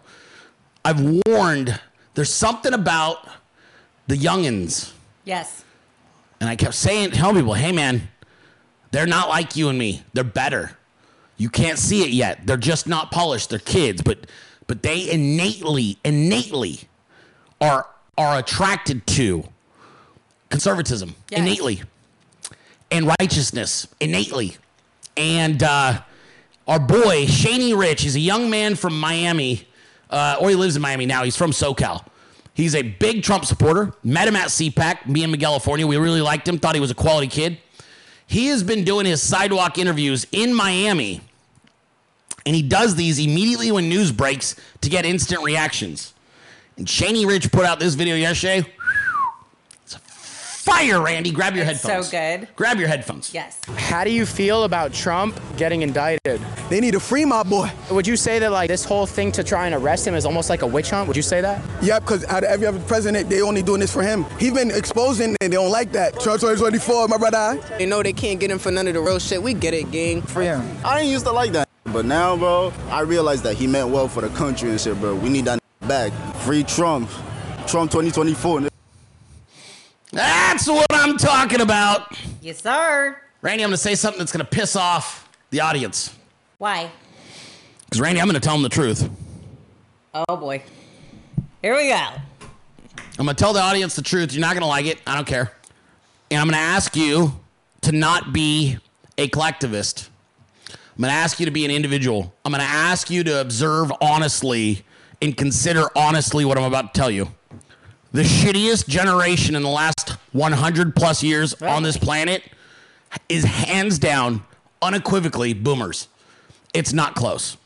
I've warned there's something about the youngins. Yes. And I kept saying, telling people, hey man, they're not like you and me. They're better. You can't see it yet. They're just not polished. They're kids, but but they innately, innately are are attracted to conservatism innately and righteousness innately. And uh, our boy Shaney Rich is a young man from Miami, uh, or he lives in Miami now. He's from SoCal. He's a big Trump supporter. Met him at CPAC. Me Miguel California. We really liked him. Thought he was a quality kid. He has been doing his sidewalk interviews in Miami, and he does these immediately when news breaks to get instant reactions. And Shaney Rich put out this video yesterday. It's a fire, Randy. Grab your It's so good. Grab your headphones. Yes. How do you feel about Trump getting indicted? They need to free my boy. Would you say that like this whole thing to try and arrest him is almost like a witch hunt? Would you say that? Yeah, because out of every other president, they only doing this for him. He's been exposing and they don't like that. Trump 2024, my brother. They know they can't get him for none of the real shit. We get it, gang. Free him. I didn't used to like that. But now, bro, I realize that he meant well for the country and shit, bro. We need that back. Free Trump. Trump 2024. That's what I'm talking about. Yes, sir. Randy, I'm going to say something that's going to piss off the audience. Why? Because, Randy, I'm going to tell them the truth. Oh boy. Here we go. I'm going to tell the audience the truth. You're not going to like it. I don't care. And I'm going to ask you to not be a collectivist. I'm going to ask you to be an individual. I'm going to ask you to observe honestly and consider honestly what I'm about to tell you. The shittiest generation in the last 100 plus years on this planet is hands down, unequivocally, boomers. It's not close.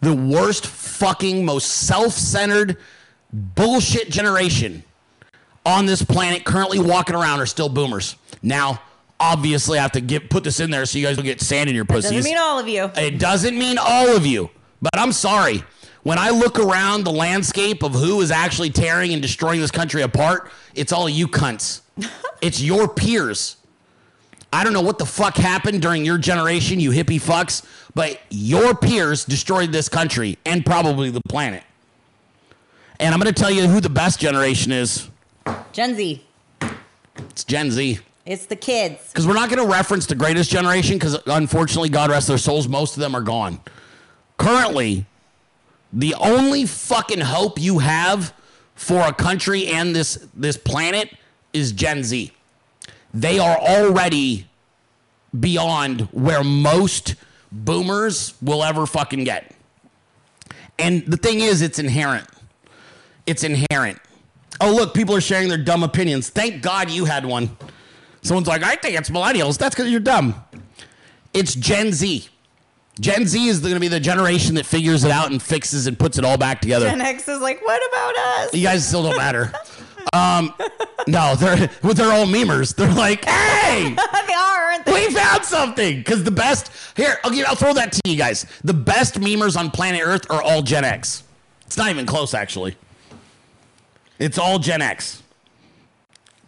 The worst fucking, most self centered bullshit generation on this planet currently walking around are still boomers. Now, obviously, I have to get put this in there so you guys don't get sand in your pussies. It Doesn't mean all of you. It doesn't mean all of you, but I'm sorry. When I look around the landscape of who is actually tearing and destroying this country apart, it's all you cunts. it's your peers. I don't know what the fuck happened during your generation, you hippie fucks, but your peers destroyed this country and probably the planet. And I'm going to tell you who the best generation is. Gen Z. It's Gen Z. It's the kids. because we're not going to reference the greatest generation because unfortunately, God rest their souls, most of them are gone. Currently, the only fucking hope you have for a country and this this planet is Gen Z. They are already beyond where most boomers will ever fucking get. And the thing is, it's inherent. It's inherent. Oh, look, people are sharing their dumb opinions. Thank God you had one. Someone's like, I think it's millennials. That's because you're dumb. It's Gen Z. Gen Z is going to be the generation that figures it out and fixes and puts it all back together. Gen X is like, what about us? You guys still don't matter. Um, no, they're with their own memers. They're like, hey, they are, aren't they? we found something. Because the best here, I'll, give, I'll throw that to you guys. The best memers on planet Earth are all Gen X. It's not even close, actually. It's all Gen X.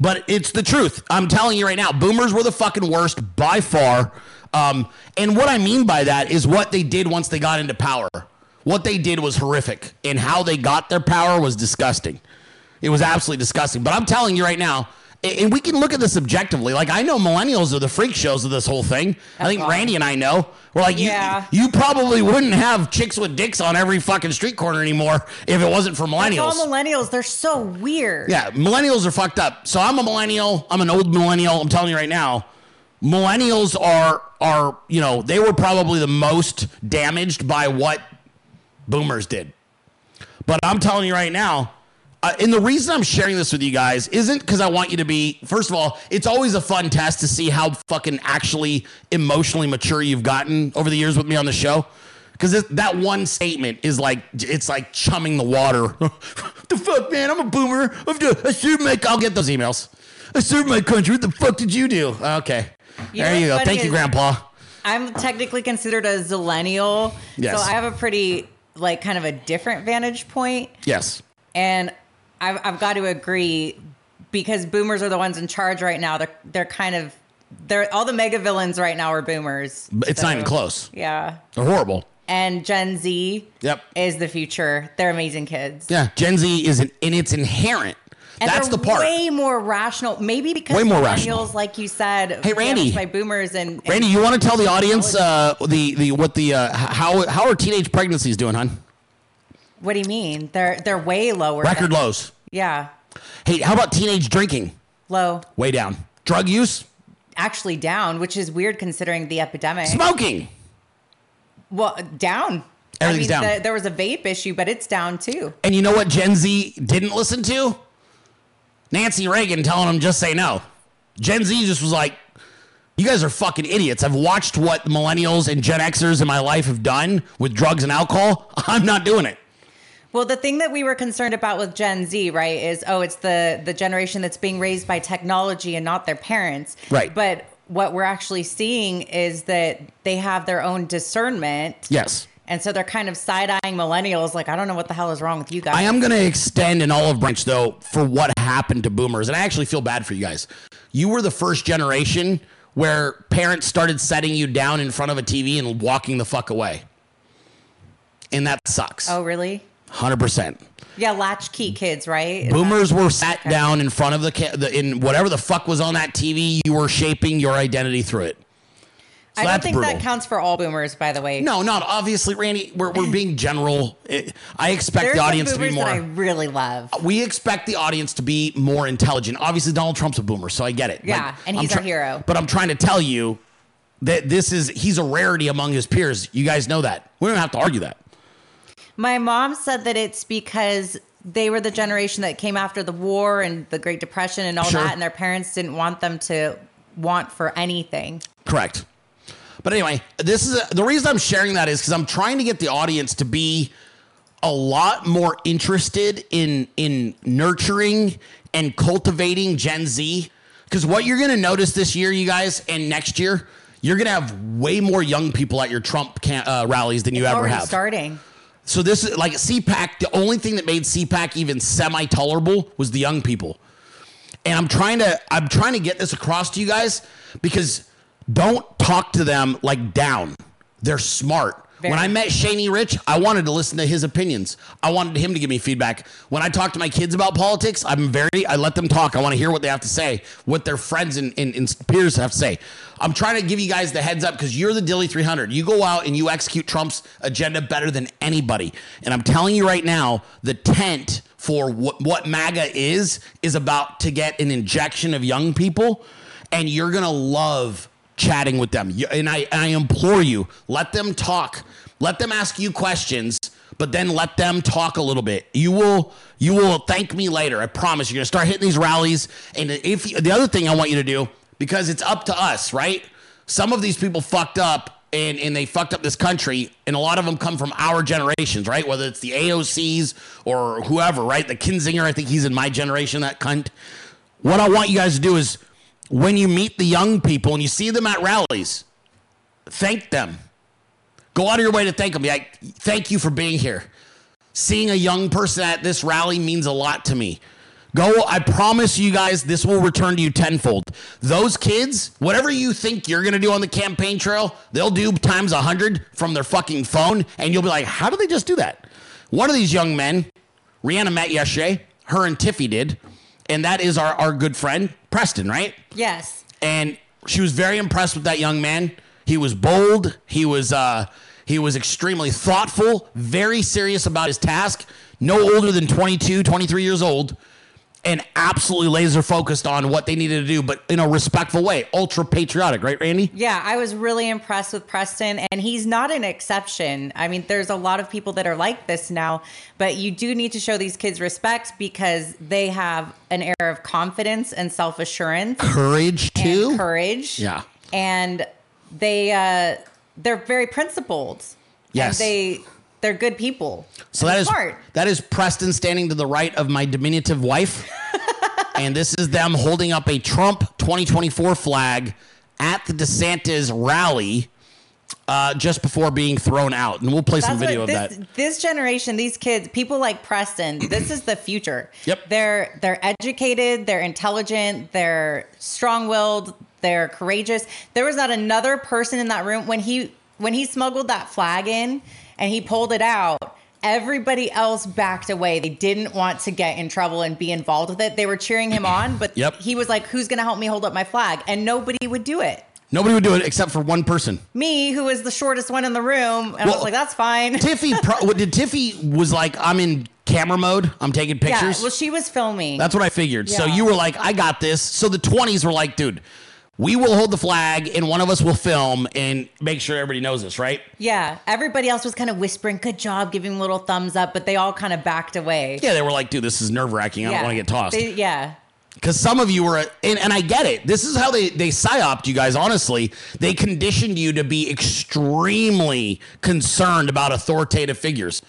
But it's the truth. I'm telling you right now, boomers were the fucking worst by far. Um, and what I mean by that is what they did once they got into power. What they did was horrific, and how they got their power was disgusting. It was absolutely disgusting. But I'm telling you right now, and we can look at this objectively. Like I know millennials are the freak shows of this whole thing. I think Randy and I know. We're like, Yeah. you, you probably wouldn't have chicks with dicks on every fucking street corner anymore if it wasn't for It's millennials. all millennials. They're so weird. Yeah, millennials are fucked up. So I'm a millennial. I'm an old millennial. I'm telling you right now, millennials are are you know they were probably the most damaged by what boomers did. But I'm telling you right now, uh, and the reason I'm sharing this with you guys isn't because I want you to be. First of all, it's always a fun test to see how fucking actually emotionally mature you've gotten over the years with me on the show. Because that one statement is like it's like chumming the water. the fuck, man! I'm a boomer. I've done- I served my. I'll get those emails. I served my country. What the fuck did you do? Okay, You there you go. Thank you, Grandpa. I'm technically considered a zillennial. Yes. So I have a pretty, like, kind of a different vantage point. Yes. And I've, I've got to agree because boomers are the ones in charge right now. They're, they're kind of, they're all the mega villains right now are boomers. But It's not even close. Yeah. They're horrible. And Gen Z Yep. is the future. They're amazing kids. Yeah, Gen Z is an, and it's inherent. And That's the part. way more rational. Maybe because Way more rational. like you said, Hey, Randy. by boomers and, and Randy, you want to tell the audience uh, the the what the uh, how how are teenage pregnancies doing, hon? what do you mean? They're they're way lower. Record than- lows. Yeah, Hey, how about teenage drinking? low. Way down. Drug use, Actually down, which is weird considering the epidemic. smoking. Well, down. Everything's I mean, down. the- there was a vape issue, but it's down too. And you know what Gen Z didn't listen to? Nancy Reagan telling them just say no. Gen Z just was like, you guys are fucking idiots. I've watched what the millennials and Gen Xers in my life have done with drugs and alcohol. I'm not doing it. Well, the thing that we were concerned about with Gen Z, right, is oh, it's the the generation that's being raised by technology and not their parents. Right. But what we're actually seeing is that they have their own discernment. Yes. And so they're kind of side eyeing millennials, like, I don't know what the hell is wrong with you guys. I am going to extend an olive branch, though, for what happened to boomers. And I actually feel bad for you guys. You were the first generation where parents started setting you down in front of a TV and walking the fuck away. And that sucks. Oh, really? 100%. Yeah, latchkey kids, right? Boomers were sat down in front of the, the in whatever the fuck was on that TV. You were shaping your identity through it. So I don't think brutal. that counts for all boomers, by the way. No, not obviously, Randy. We're, we're being general. I expect There's the audience to be more. I really love. we expect the audience to be more intelligent. Obviously, Donald Trump's a boomer, so I get it. Yeah, and he's our hero. But I'm trying to tell you that this is he's a rarity among his peers. You guys know that. We don't have to argue that. My mom said that it's because they were the generation that came after the war and the Great Depression and all Sure. that, and their parents didn't want them to want for anything. Correct. But anyway, this is the reason I'm sharing that is because I'm trying to get the audience to be a lot more interested in in nurturing and cultivating Gen Z. Because what you're going to notice this year, you guys, and next year, you're going to have way more young people at your Trump can- uh, rallies than you It's ever have. starting. So this is like CPAC. The only thing that made CPAC even semi tolerable was the young people. And I'm trying to I'm trying to get this across to you guys because don't talk to them like down. They're smart. Very. When I met Shaney Rich, I wanted to listen to his opinions. I wanted him to give me feedback. When I talk to my kids about politics, I'm very, I let them talk. I want to hear what they have to say, what their friends and, and, and peers have to say. I'm trying to give you guys the heads up because you're the Dilley 300. You go out and you execute Trump's agenda better than anybody. And I'm telling you right now, the tent for what, what MAGA is, is about to get an injection of young people. And you're going to love chatting with them. And I, I implore you, let them talk. Let them ask you questions, but then let them talk a little bit. You will you will thank me later. I promise. You're to start hitting these rallies. And if you, the other thing I want you to do, because it's up to us, right? Some of these people fucked up and, and they fucked up this country, and a lot of them come from our generations, right? Whether it's the AOCs or whoever, right? The Kinzinger, I think he's in my generation, that cunt. What I want you guys to do is when you meet the young people and you see them at rallies, thank them. Go out of your way to thank them. Be like, thank you for being here. Seeing a young person at this rally means a lot to me. Go, I promise you guys, this will return to you tenfold. Those kids, whatever you think you're gonna do on the campaign trail, they'll do times a hundred from their fucking phone, and you'll be like, how did they just do that? One of these young men, Rihanna met yesterday, her and Tiffy did, and that is our, our good friend, Preston, right? Yes. and she was very impressed with that young man. He was bold. He was uh, he was extremely thoughtful, very serious about his task. No older than 22, 23 years old, and absolutely laser focused on what they needed to do, but in a respectful way. Ultra patriotic, right, Randy? Yeah, I was really impressed with Preston, and he's not an exception. I mean, there's a lot of people that are like this now, but you do need to show these kids respect because they have an air of confidence and self assurance, Courage too. courage, Yeah. and they uh, they're very principled. Yes. and they they're good people. So that is smart. that is Preston standing to the right of my diminutive wife, and this is them holding up a Trump 2024 flag at the DeSantis rally uh, just before being thrown out, and we'll play some video what of that. This generation, these kids, people like Preston, this is the future. Yep. They're they're educated, they're intelligent, they're strong-willed, they're courageous. There was not another person in that room when he when he smuggled that flag in and he pulled it out. Everybody else backed away. They didn't want to get in trouble and be involved with it. They were cheering him on, but Yep. he was like, "Who's going to help me hold up my flag?" And nobody would do it. Nobody would do it except for one person. Me, who was the shortest one in the room, and I was like, "That's fine." Tiffy, pro- what did Tiffy was like? I'm in camera mode. I'm taking pictures. Yeah, well, she was filming. That's what I figured. So you were like, I got this. So the 20s were like, dude, we will hold the flag and one of us will film and make sure everybody knows this, right? Yeah, everybody else was kind of whispering, "Good job," giving little thumbs up, but they all kind of backed away. Yeah, they were like, dude, this is nerve wracking. I don't want to get tossed. They- yeah, Because some of you were, and, and I get it. This is how they they psyoped you guys. Honestly, they conditioned you to be extremely concerned about authoritative figures.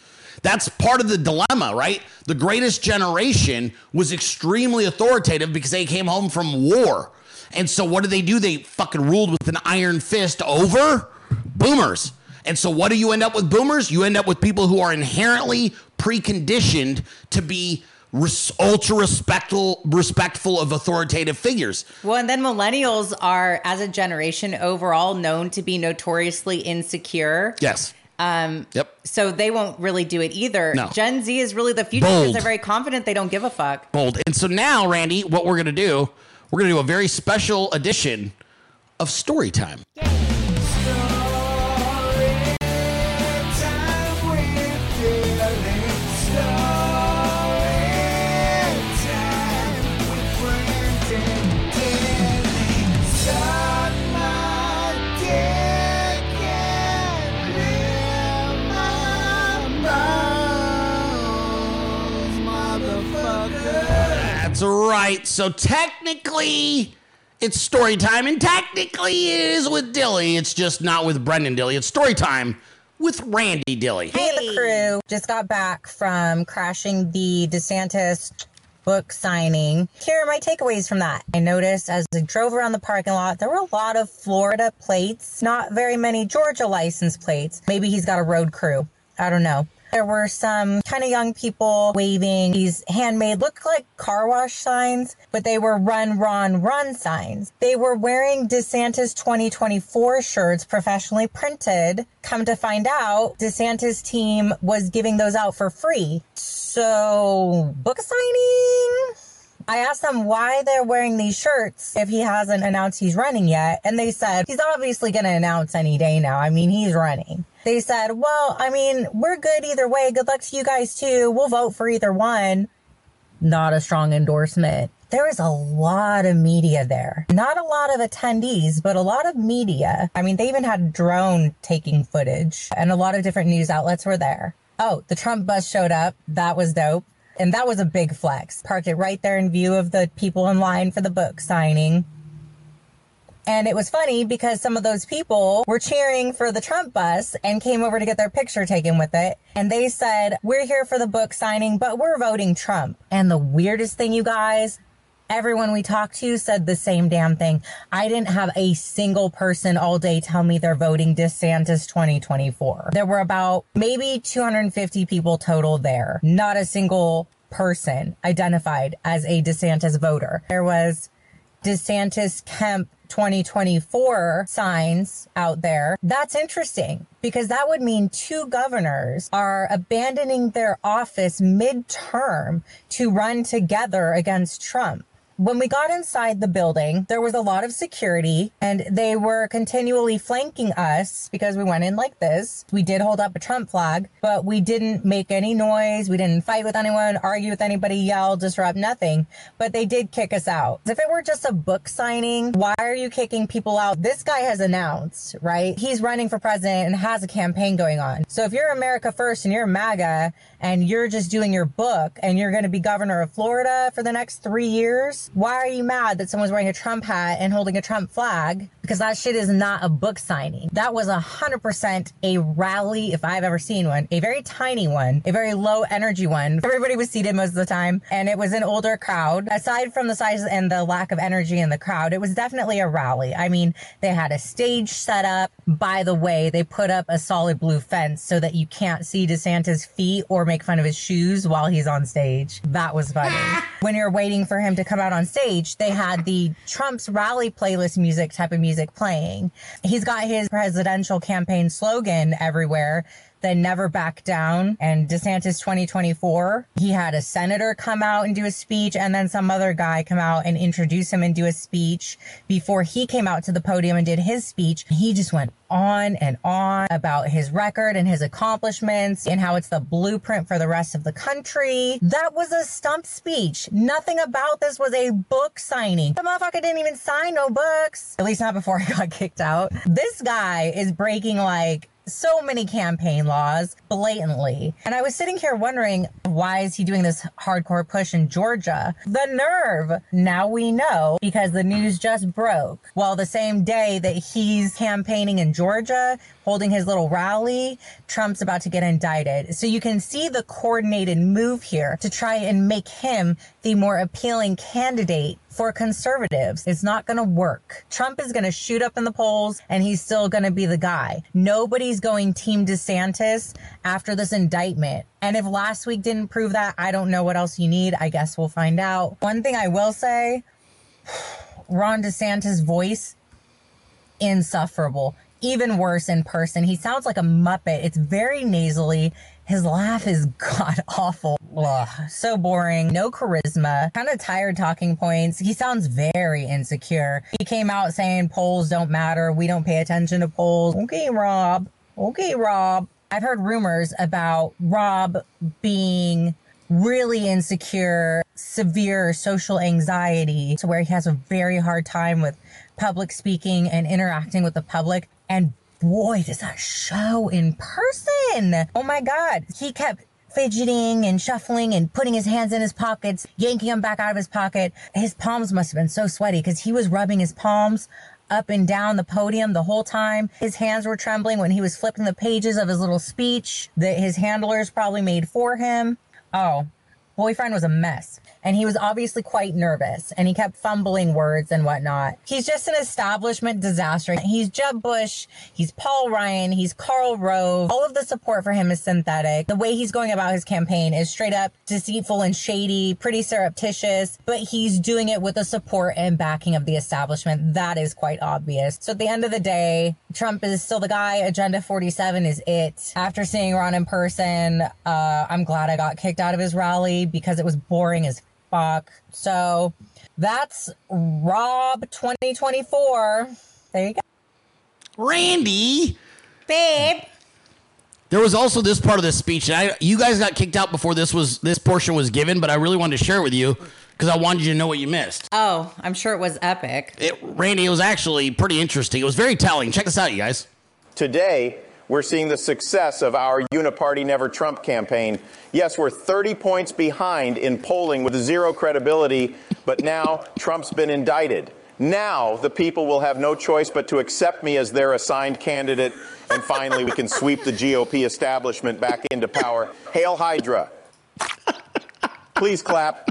That's part of the dilemma, right? The greatest generation was extremely authoritative because they came home from war, and so what did they do? They fucking ruled with an iron fist over boomers. And so, what do you end up with boomers? You end up with people who are inherently preconditioned to be res- ultra respectful, respectful of authoritative figures. Well, and then millennials are, as a generation overall, known to be notoriously insecure. Yes. Um, Yep. so they won't really do it either. No. Gen Z is really the future because they're very confident. They don't give a fuck. Bold. And so now, Randy, what we're gonna do? We're gonna do a very special edition of story time. That's right. So technically, it's story time, and technically, it is with Dilley. It's just not with Brenden Dilley. It's story time with Randy Dilley. Hey, the crew. Just got back from crashing the DeSantis book signing. Here are my takeaways from that. I noticed as I drove around the parking lot, there were a lot of Florida plates, not very many Georgia license plates. Maybe he's got a road crew. I don't know. There were some kind of young people waving these handmade, look like car wash signs, but they were run, run, run signs. They were wearing DeSantis 2024 shirts, professionally printed. Come to find out, DeSantis team was giving those out for free. So, book signing? I asked them why they're wearing these shirts if he hasn't announced he's running yet. And they said he's obviously going to announce any day now. I mean, he's running. They said, well, I mean, we're good either way. Good luck to you guys too. We'll vote for either one. Not a strong endorsement. There was a lot of media there. Not a lot of attendees, but a lot of media. I mean, they even had drone taking footage and a lot of different news outlets were there. Oh, the Trump bus showed up. That was dope. And that was a big flex. Parked it right there in view of the people in line for the book signing. And it was funny because some of those people were cheering for the Trump bus and came over to get their picture taken with it. And they said, We're here for the book signing, but we're voting Trump. And the weirdest thing, you guys, everyone we talked to said the same damn thing. I didn't have a single person all day tell me they're voting DeSantis 2024. There were about maybe 250 people total there. Not a single person identified as a DeSantis voter. There was DeSantis Kemp 2024 signs out there. That's interesting because that would mean two governors are abandoning their office midterm to run together against Trump when we got inside the building, there was a lot of security and they were continually flanking us because we went in like this. We did hold up a Trump flag, but we didn't make any noise. We didn't fight with anyone, argue with anybody, yell, disrupt, nothing. But they did kick us out. If it were just a book signing, why are you kicking people out? This guy has announced, right? He's running for president and has a campaign going on. So if you're America First and you're MAGA and you're just doing your book and you're going to be governor of Florida for the next three years, why are you mad that someone's wearing a Trump hat and holding a Trump flag? Because that shit is not a book signing. That was a hundred percent a rally, if I've ever seen one, a very tiny one, a very low energy one. Everybody was seated most of the time and it was an older crowd. Aside from the size and the lack of energy in the crowd, it was definitely a rally. I mean, they had a stage set up. By the way, they put up a solid blue fence so that you can't see DeSantis' feet or make fun of his shoes while he's on stage. That was funny. when you're waiting for him to come out on stage, they had the Trump's rally playlist music type of music playing. He's got his presidential campaign slogan everywhere then never back down. And DeSantis 2024, he had a senator come out and do a speech, and then some other guy come out and introduce him and do a speech before he came out to the podium and did his speech. He just went on and on about his record and his accomplishments and how it's the blueprint for the rest of the country. That was a stump speech. Nothing about this was a book signing. The motherfucker didn't even sign no books, at least not before he got kicked out. This guy is breaking like so many campaign laws blatantly. And I was sitting here wondering, why is he doing this hardcore push in Georgia? The nerve. Now we know because the news just broke. Well, the same day that he's campaigning in Georgia, holding his little rally, Trump's about to get indicted. So you can see the coordinated move here to try and make him the more appealing candidate for conservatives. It's not going to work. Trump is going to shoot up in the polls and he's still going to be the guy. Nobody's going Team DeSantis after this indictment. And if last week didn't prove that, I don't know what else you need. I guess we'll find out. One thing I will say Ron DeSantis' voice, insufferable. Even worse in person. He sounds like a Muppet. It's very nasally. His laugh is god awful. Ugh, so boring. No charisma. Kind of tired talking points. He sounds very insecure. He came out saying polls don't matter. We don't pay attention to polls. Okay, Rob. Okay, Rob. I've heard rumors about Rob being really insecure, severe social anxiety to where he has a very hard time with public speaking and interacting with the public. And boy, does that show in person. Oh my God. He kept fidgeting and shuffling and putting his hands in his pockets, yanking them back out of his pocket. His palms must have been so sweaty because he was rubbing his palms up and down the podium the whole time. His hands were trembling when he was flipping the pages of his little speech that his handlers probably made for him. Oh, boyfriend was a mess. And he was obviously quite nervous and he kept fumbling words and whatnot. He's just an establishment disaster. He's Jeb Bush, he's Paul Ryan, he's Karl Rove. All of the support for him is synthetic. The way he's going about his campaign is straight up deceitful and shady, pretty surreptitious, but he's doing it with the support and backing of the establishment. That is quite obvious. So at the end of the day, Trump is still the guy. Agenda 47 is it. After seeing Ron in person, uh, I'm glad I got kicked out of his rally because it was boring as fuck. So that's Rob 2024. There you go. Randy. Babe. There was also this part of the speech, and I, you guys got kicked out before this was this portion was given, but I really wanted to share it with you because I wanted you to know what you missed. Oh, I'm sure it was epic. It, Randy, it was actually pretty interesting. It was very telling. Check this out, you guys. Today, we're seeing the success of our Uniparty Never Trump campaign. Yes, we're 30 points behind in polling with zero credibility, but now Trump's been indicted. Now the people will have no choice but to accept me as their assigned candidate, and finally we can sweep the GOP establishment back into power. Hail Hydra. Please clap.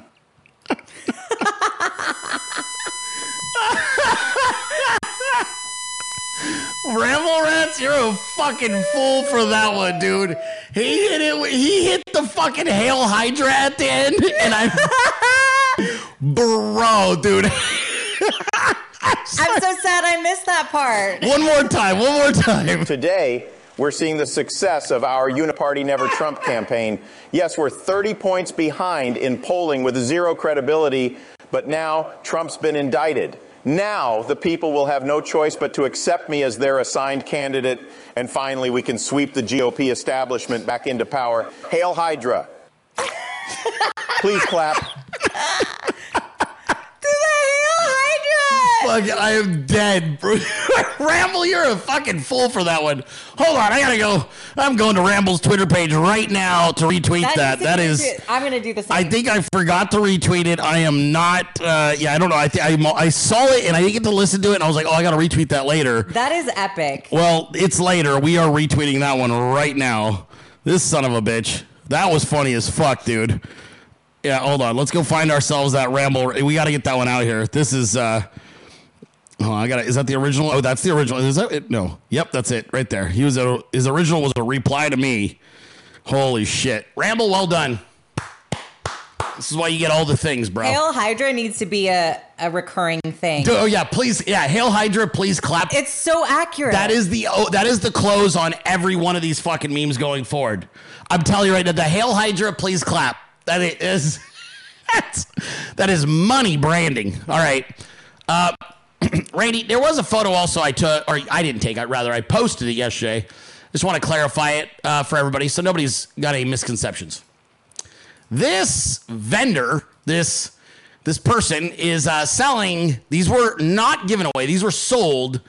Ramble Rats, you're a fucking fool for that one, dude. He hit it. He hit the fucking Hail Hydra at the end, and I, bro, dude. I'm so sad I missed that part. One more time. One more time. Today, we're seeing the success of our Uniparty Never Trump campaign. Yes, we're 30 points behind in polling with zero credibility, but now Trump's been indicted. Now the people will have no choice but to accept me as their assigned candidate, and finally we can sweep the GOP establishment back into power. Hail Hydra. Please clap. Fuck, I am dead, bro. Ramble, you're a fucking fool for that one. Hold on, I gotta go. I'm going to Ramble's Twitter page right now to retweet that. That is. I'm gonna do the same. I think I forgot to retweet it. I am not. Uh, yeah, I don't know. I I, I saw it and I didn't get to listen to it, and I was like, oh, I gotta retweet that later. That is epic. Well, it's later. We are retweeting that one right now. This son of a bitch. That was funny as fuck, dude. Yeah, hold on. Let's go find ourselves that ramble. We got to get that one out here. This is. uh Oh, I got it. Is that the original? Oh, that's the original. Is that it? No. Yep, that's it right there. He was a, his original was a reply to me. Holy shit, Ramble, well done. This is why you get all the things, bro. Hail Hydra needs to be a, a recurring thing. Oh yeah, please, yeah. Hail Hydra, please clap. It's so accurate. That is the oh, that is the close on every one of these fucking memes going forward. I'm telling you right now, the Hail Hydra, please clap. That is that's, that is money branding. All right, uh, Randy, there was a photo also I took, or I didn't take. I rather I posted it yesterday. Just want to clarify it uh, for everybody, so nobody's got any misconceptions. This vendor, this this person is uh, selling. These were not given away; these were sold,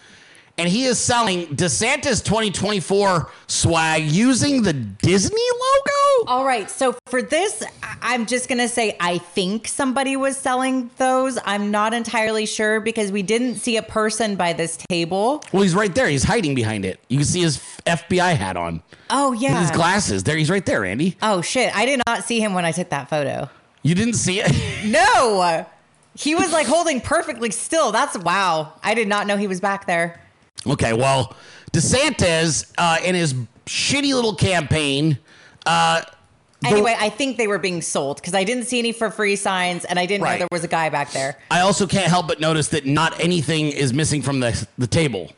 and he is selling DeSantis 2024 swag using the Disney logo. All right. So for this, I'm just going to say I think somebody was selling those. I'm not entirely sure because we didn't see a person by this table. Well, he's right there. He's hiding behind it. You can see his FBI hat on. Oh, yeah. His glasses. There, he's right there, Andy. Oh, shit. I did not see him when I took that photo. You didn't see it? No. He was like holding perfectly still. That's wow. I did not know he was back there. Okay, well, DeSantis uh, in his shitty little campaign. Uh, Anyway, I think they were being sold because I didn't see any for free signs and I didn't Right. know there was a guy back there. I also can't help but notice that not anything is missing from the the table.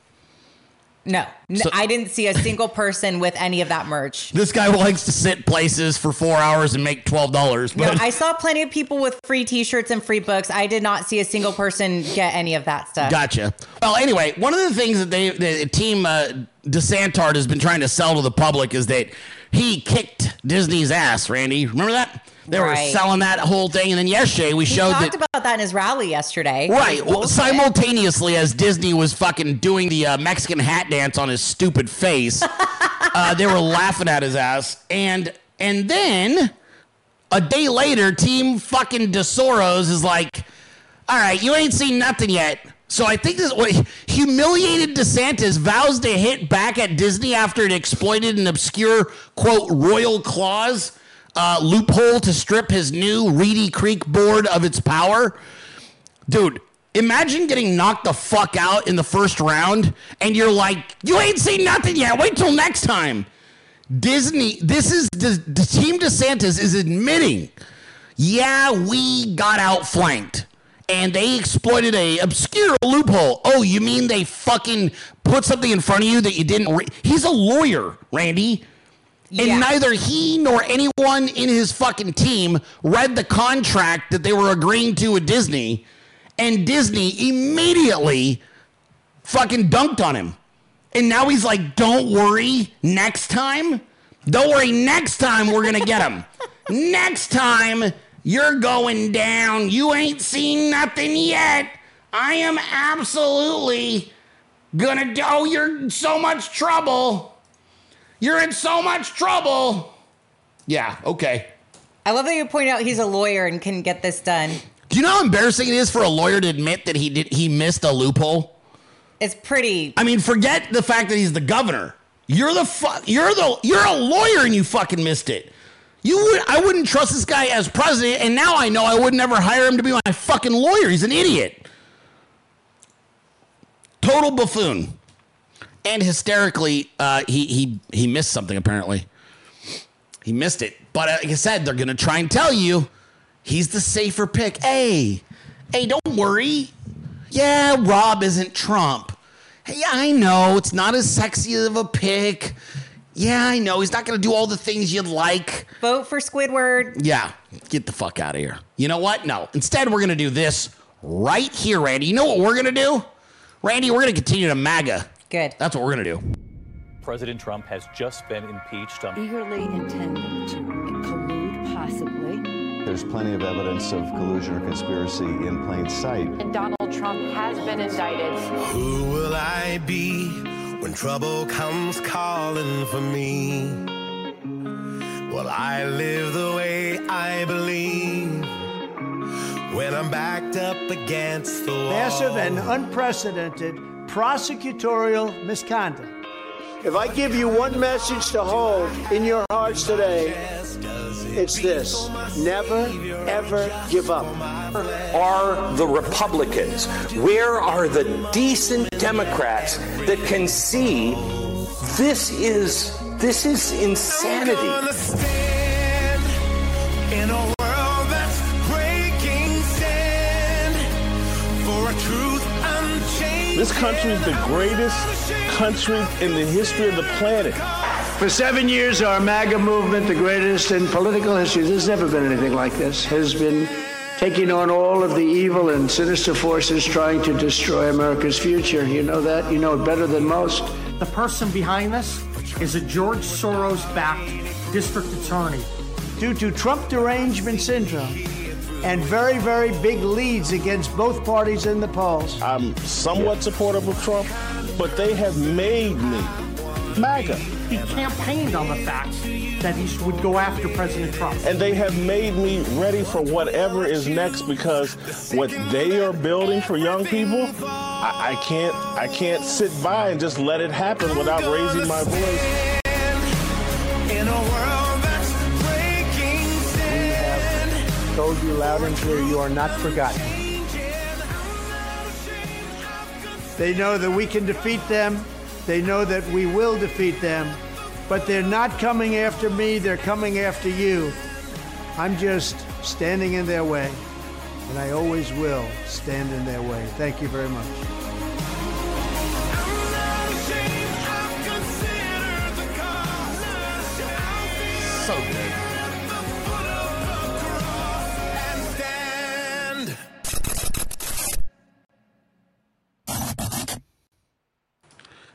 No, So- I didn't see a single person with any of that merch. This guy likes to sit places for four hours and make twelve dollars. No, I saw plenty of people with free T-shirts and free books. I did not see a single person get any of that stuff. Gotcha. Well, anyway, one of the things that they, the team uh, DeSantard has been trying to sell to the public is that he kicked Disney's ass. Randy, remember that? They were selling that whole thing, and then yesterday we He showed talked that. about that in his rally yesterday. Right. Well, simultaneously, as Disney was fucking doing the uh, Mexican hat dance on his stupid face, uh, they were laughing at his ass, and and then a day later, Team fucking DeSoros is like, "All right, you ain't seen nothing yet." So I think this what humiliated DeSantis vows to hit back at Disney after it exploited an obscure quote royal clause uh, loophole to strip his new Reedy Creek board of its power. Dude, imagine getting knocked the fuck out in the first round and you're like, you ain't seen nothing yet. Wait till next time. Disney, this is the, the team DeSantis is admitting, yeah, we got outflanked and they exploited a obscure loophole. Oh, you mean they fucking put something in front of you that you didn't? He's a lawyer, Randy. And neither he nor anyone in his fucking team read the contract that they were agreeing to with Disney. And Disney immediately fucking dunked on him. And now he's like, don't worry, next time, don't worry, next time we're going to get him. next time you're going down. You ain't seen nothing yet. I am absolutely gonna do. Oh, you're so much trouble. You're in so much trouble. Yeah, okay. I love that you point out he's a lawyer and can get this done. Do you know how embarrassing it is for a lawyer to admit that he did he missed a loophole? It's pretty. I mean, forget the fact that he's the governor. You're the fu- you're the you're a lawyer and you fucking missed it. You would I wouldn't trust this guy as president, and now I know I would never hire him to be my fucking lawyer. He's an idiot. Total buffoon. And hysterically, uh, he he he missed something apparently. He missed it. But uh, like I said, they're gonna try and tell you he's the safer pick. Hey, hey, don't worry. Yeah, Rob isn't Trump. Hey, yeah, I know it's not as sexy of a pick. Yeah, I know he's not gonna do all the things you'd like. Vote for Squidward. Yeah, get the fuck out of here. You know what? No. Instead, we're gonna do this right here, Randy. You know what we're gonna do? Randy, we're gonna continue to MAGA. Good. That's what we're gonna do. President Trump has just been impeached on eagerly intending to collude, possibly. There's plenty of evidence of collusion or conspiracy in plain sight. And Donald Trump has been indicted. Who will I be when trouble comes calling for me? Will I live the way I believe when I'm backed up against the wall? Massive and unprecedented prosecutorial misconduct. If I give you one message to hold in your hearts today, it's this never, ever give up. are the Republicans? Where are the decent Democrats that can see this is this is insanity? This country is the greatest country in the history of the planet. For seven years, our MAGA movement, the greatest in political history, there's never been anything like this, has been taking on all of the evil and sinister forces trying to destroy America's future. You know that? You know it better than most. The person behind this is a George Soros backed district attorney. Due to Trump derangement syndrome and very, very big leads against both parties in the polls. I'm somewhat supportive of Trump, but they have made me MAGA. He campaigned on the fact that he would go after President Trump. And they have made me ready for whatever is next because what they are building for young people, I, I can't I can't sit by and just let it happen without raising my voice. Told you loud and clear, you are not forgotten. They know that we can defeat them. They know that we will defeat them. But they're not coming after me, they're coming after you. I'm just standing in their way. And I always will stand in their way. Thank you very much. So good.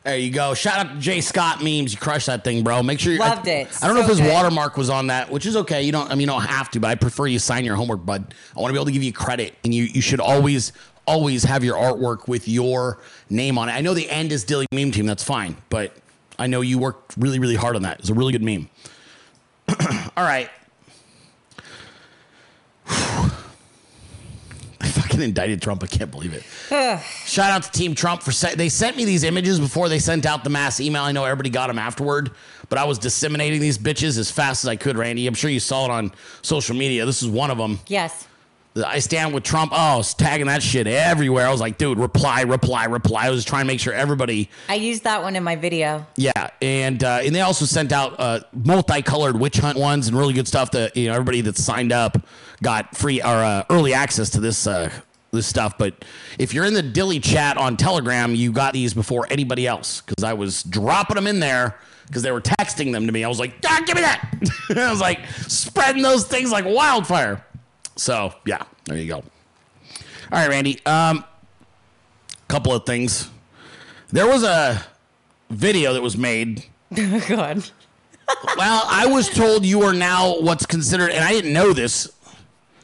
There you go. Shout out to Jay Scott memes. You crushed that thing, bro. Make sure you Loved I, it. I don't know So if his good. watermark was on that, which is okay. You don't. I mean, you don't have to, but I prefer you sign your homework, bud. I want to be able to give you credit, and you you should always always have your artwork with your name on it. I know the end is Dilley Meme Team. That's fine, but I know you worked really really hard on that. It's a really good meme. All right. I fucking indicted Trump. I can't believe it. Shout out to Team Trump for se- they sent me these images before they sent out the mass email. I know everybody got them afterward, but I was disseminating these bitches as fast as I could. Randy, I'm sure you saw it on social media. This is one of them. Yes. I stand with Trump. Oh, I was tagging that shit everywhere. I was like, dude, reply, reply, reply. I was trying to make sure everybody I used that one in my video. yeah, and uh, and they also sent out uh, multicolored witch hunt ones and really good stuff. That you know everybody that signed up got free or uh, early access to this uh, this stuff. But if you're in the Dilley chat on Telegram, you got these before anybody else because I was dropping them in there because they were texting them to me. I was like, ah, give me that. I was like spreading those things like wildfire. So yeah, there you go. All right, Randy. Um, couple of things. There was a video that was made. Oh God. well, I was told you are now what's considered, and I didn't know this.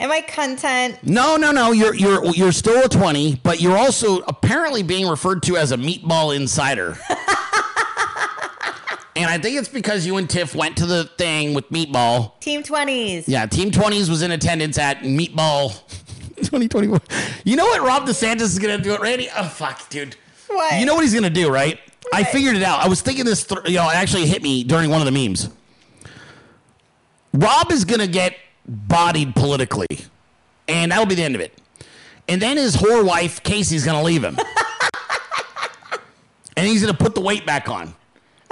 Am I content? No, no, no. You're you're you're still a twenty, but you're also apparently being referred to as a meatball insider. and I think it's because you and Tiff went to the thing with meatball. Team 20s. Yeah, Team 20s was in attendance at Meatball 2021. You know what Rob DeSantis is going to do it, Randy? Oh, fuck, dude. What? You know what he's going to do, right? I figured it out. I was thinking this, th- you know, it actually hit me during one of the memes. Rob is going to get bodied politically, and that'll be the end of it. And then his whore wife, Casey's going to leave him. and he's going to put the weight back on.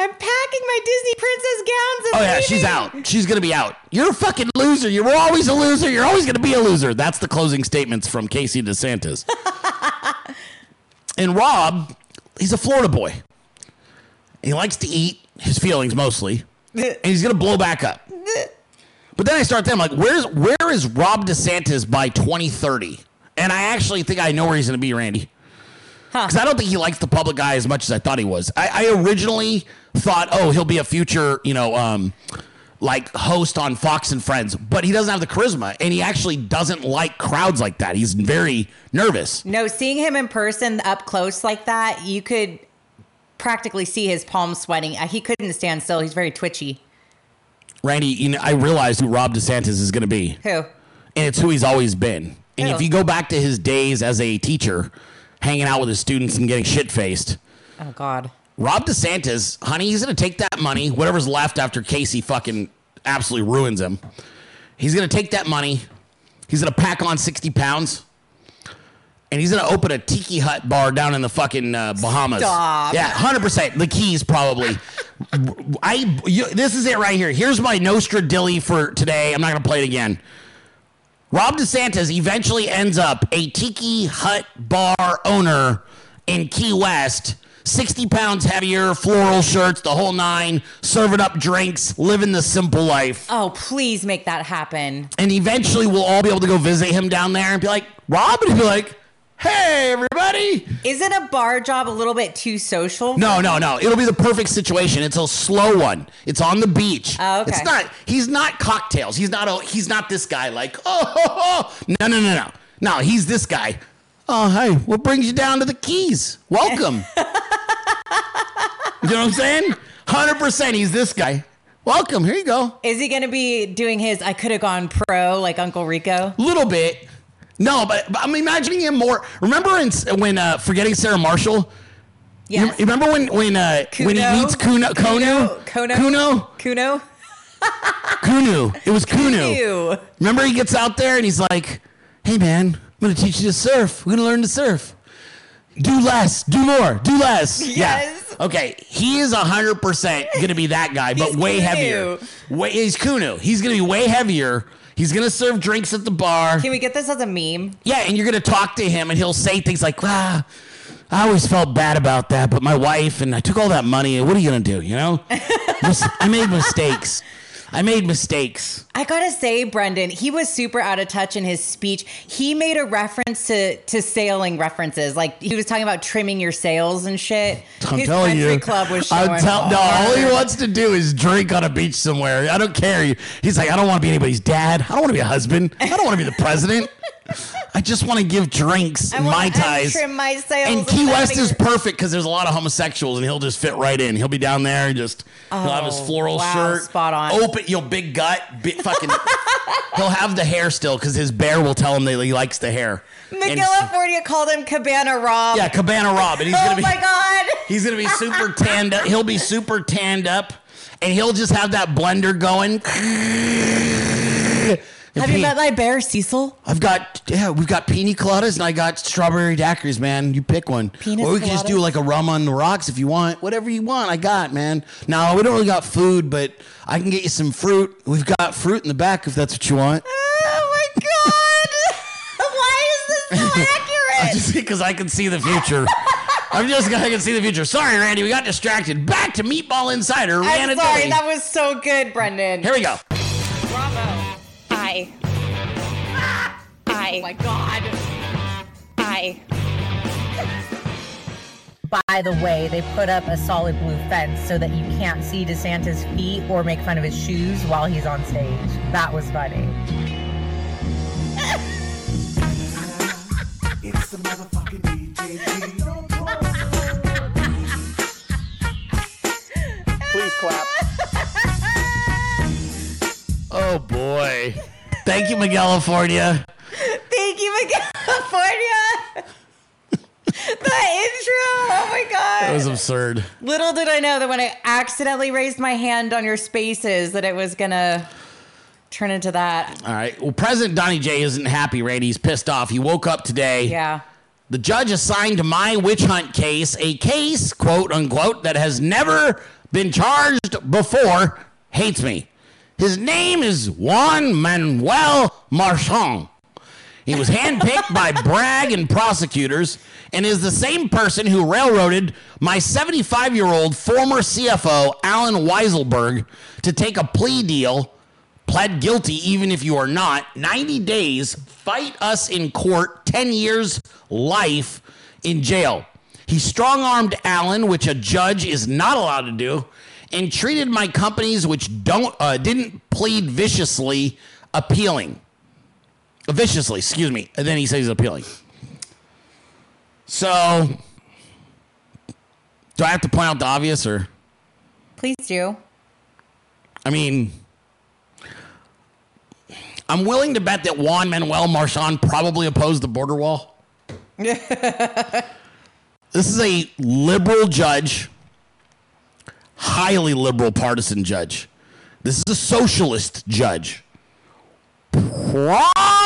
I'm packing my Disney princess gowns and Oh yeah, she's out. She's gonna be out. You're a fucking loser. You were always a loser. You're always gonna be a loser. That's the closing statements from Casey DeSantis. and Rob, he's a Florida boy. He likes to eat his feelings mostly, and he's gonna blow back up. But then I start thinking, like, where's where is Rob DeSantis by 2030? And I actually think I know where he's gonna be, Randy. Because I don't think he likes the public eye as much as I thought he was. I, I originally thought, oh, he'll be a future, you know, um, like host on Fox and Friends, but he doesn't have the charisma, and he actually doesn't like crowds like that. He's very nervous. No, seeing him in person up close like that, you could practically see his palms sweating. Uh, He couldn't stand still. He's very twitchy. Randy, you know, I realized who Rob DeSantis is going to be, Who? and it's who he's always been. And Who? if you go back to his days as a teacher, hanging out with his students and getting shit faced, Oh God. Rob DeSantis, honey, he's going to take that money, whatever's left after Casey fucking absolutely ruins him. He's going to take that money. He's going to pack on 60 pounds. And he's to open a tiki hut bar down in the fucking uh, Bahamas. Stop. Yeah, 100%. The keys, probably. I. You, this is it right here. Here's my Nostra Dilley for today. I'm not to play it again. Rob DeSantis eventually ends up a tiki hut bar owner in Key West, 60 pounds heavier, floral shirts, the whole nine, serving up drinks, living the simple life. Oh, please make that happen. And eventually we'll all be able to go visit him down there and be like, Rob? And he'll be like, hey, everybody. Isn't a bar job a little bit too social? No, no, no. It'll be the perfect situation. It's a slow one. It's on the beach. Oh, okay. It's not. He's not cocktails. He's not. A, he's not this guy. Like, oh, ho, ho. no, no, no, no. No, he's this guy. Oh, hey, what brings you down to the Keys? Welcome. you know what I'm saying? Hundred percent. He's this guy. Welcome. Here you go. Is he going to be doing his I could have gone pro like Uncle Rico? A little bit. No, but, but I'm imagining him more. Remember in, when uh, forgetting Sarah Marshall? Yes. You, remember when when uh, when he meets Kuno Konu? Kuno? Kuno? Kuno? Kunu. It was Kunu. Kunu. Remember he gets out there and he's like, "Hey man, I'm gonna teach you to surf. We're gonna learn to surf. Do less, do more, do less." Yes. Yeah. Okay. He is hundred percent gonna be that guy, but way Kunu. heavier. Way he's Kunu. He's gonna be way heavier. He's gonna serve drinks at the bar. Can we get this as a meme? Yeah, and you're gonna talk to him, and he'll say things like, "Ah, I always felt bad about that, but my wife and I took all that money. and What are you gonna do? You know, Mis- I made mistakes. I made mistakes. I gotta say, Brenden, he was super out of touch in his speech. He made a reference to to sailing references, like he was talking about trimming your sails and shit. I'm his telling country you, club was showing. I'm tell- no, all he wants to do is drink on a beach somewhere. I don't care. He's like, I don't want to be anybody's dad. I don't want to be a husband. I don't want to be the president. I just want to give drinks I mai tais. my sails And Key West is perfect because there's a lot of homosexuals, and he'll just fit right in. He'll be down there, and just he'll have his Oh, floral wow, shirt, spot on. open, you know, big gut, big fucking he'll have the hair still because his bear will tell him that he likes the hair. McGillifornia called him Cabana Rob. yeah, Cabana Rob, and he's oh gonna be my god. he's gonna be super tanned up. He'll be super tanned up, and he'll just have that blender going. Have you met my bear, Cecil? I've got yeah, we've got pina coladas and I got strawberry daiquiris, man. You pick one. Pina or we can just do like a rum on the rocks if you want. Whatever you want, I got, man. Now we don't really got food, but I can get you some fruit. We've got fruit in the back if that's what you want. Oh my god. Why is this so accurate? Just because I can see the future. I'm just I can see the future. Sorry, Randy, we got distracted. Back to Meatball Insider. I'm Rana sorry, Dilley. that was so good, Brenden. Here we go. I. Oh my god. I. By the way, they put up a solid blue fence so that you can't see DeSantis' feet or make fun of his shoes while he's on stage. That was funny. It's the motherfucking Please clap. Oh boy. Thank you, Miguel Miguelifornia. Thank you, California. the intro. Oh my god. That was absurd. Little did I know that when I accidentally raised my hand on your spaces that it was gonna turn into that. All right. Well, President Donnie J isn't happy, right? He's pissed off. He woke up today. Yeah. The judge assigned my witch hunt case a case, quote unquote, that has never been charged before, hates me. His name is Juan Manuel Merchan. He was handpicked by Bragg and prosecutors and is the same person who railroaded my 75 year old former CFO, Allen Weisselberg, to take a plea deal, pled guilty even if you are not, 90 days, fight us in court, 10 years, life in jail. He strong armed Allen, which a judge is not allowed to do, and treated my companies, which don't uh, didn't plead viciously, appealing viciously, excuse me. And then he says he's appealing. So, do I have to point out the obvious, or Please do. I mean, I'm willing to bet that Juan Manuel Merchan probably opposed the border wall. This is a liberal judge, highly liberal partisan judge. This is a socialist judge.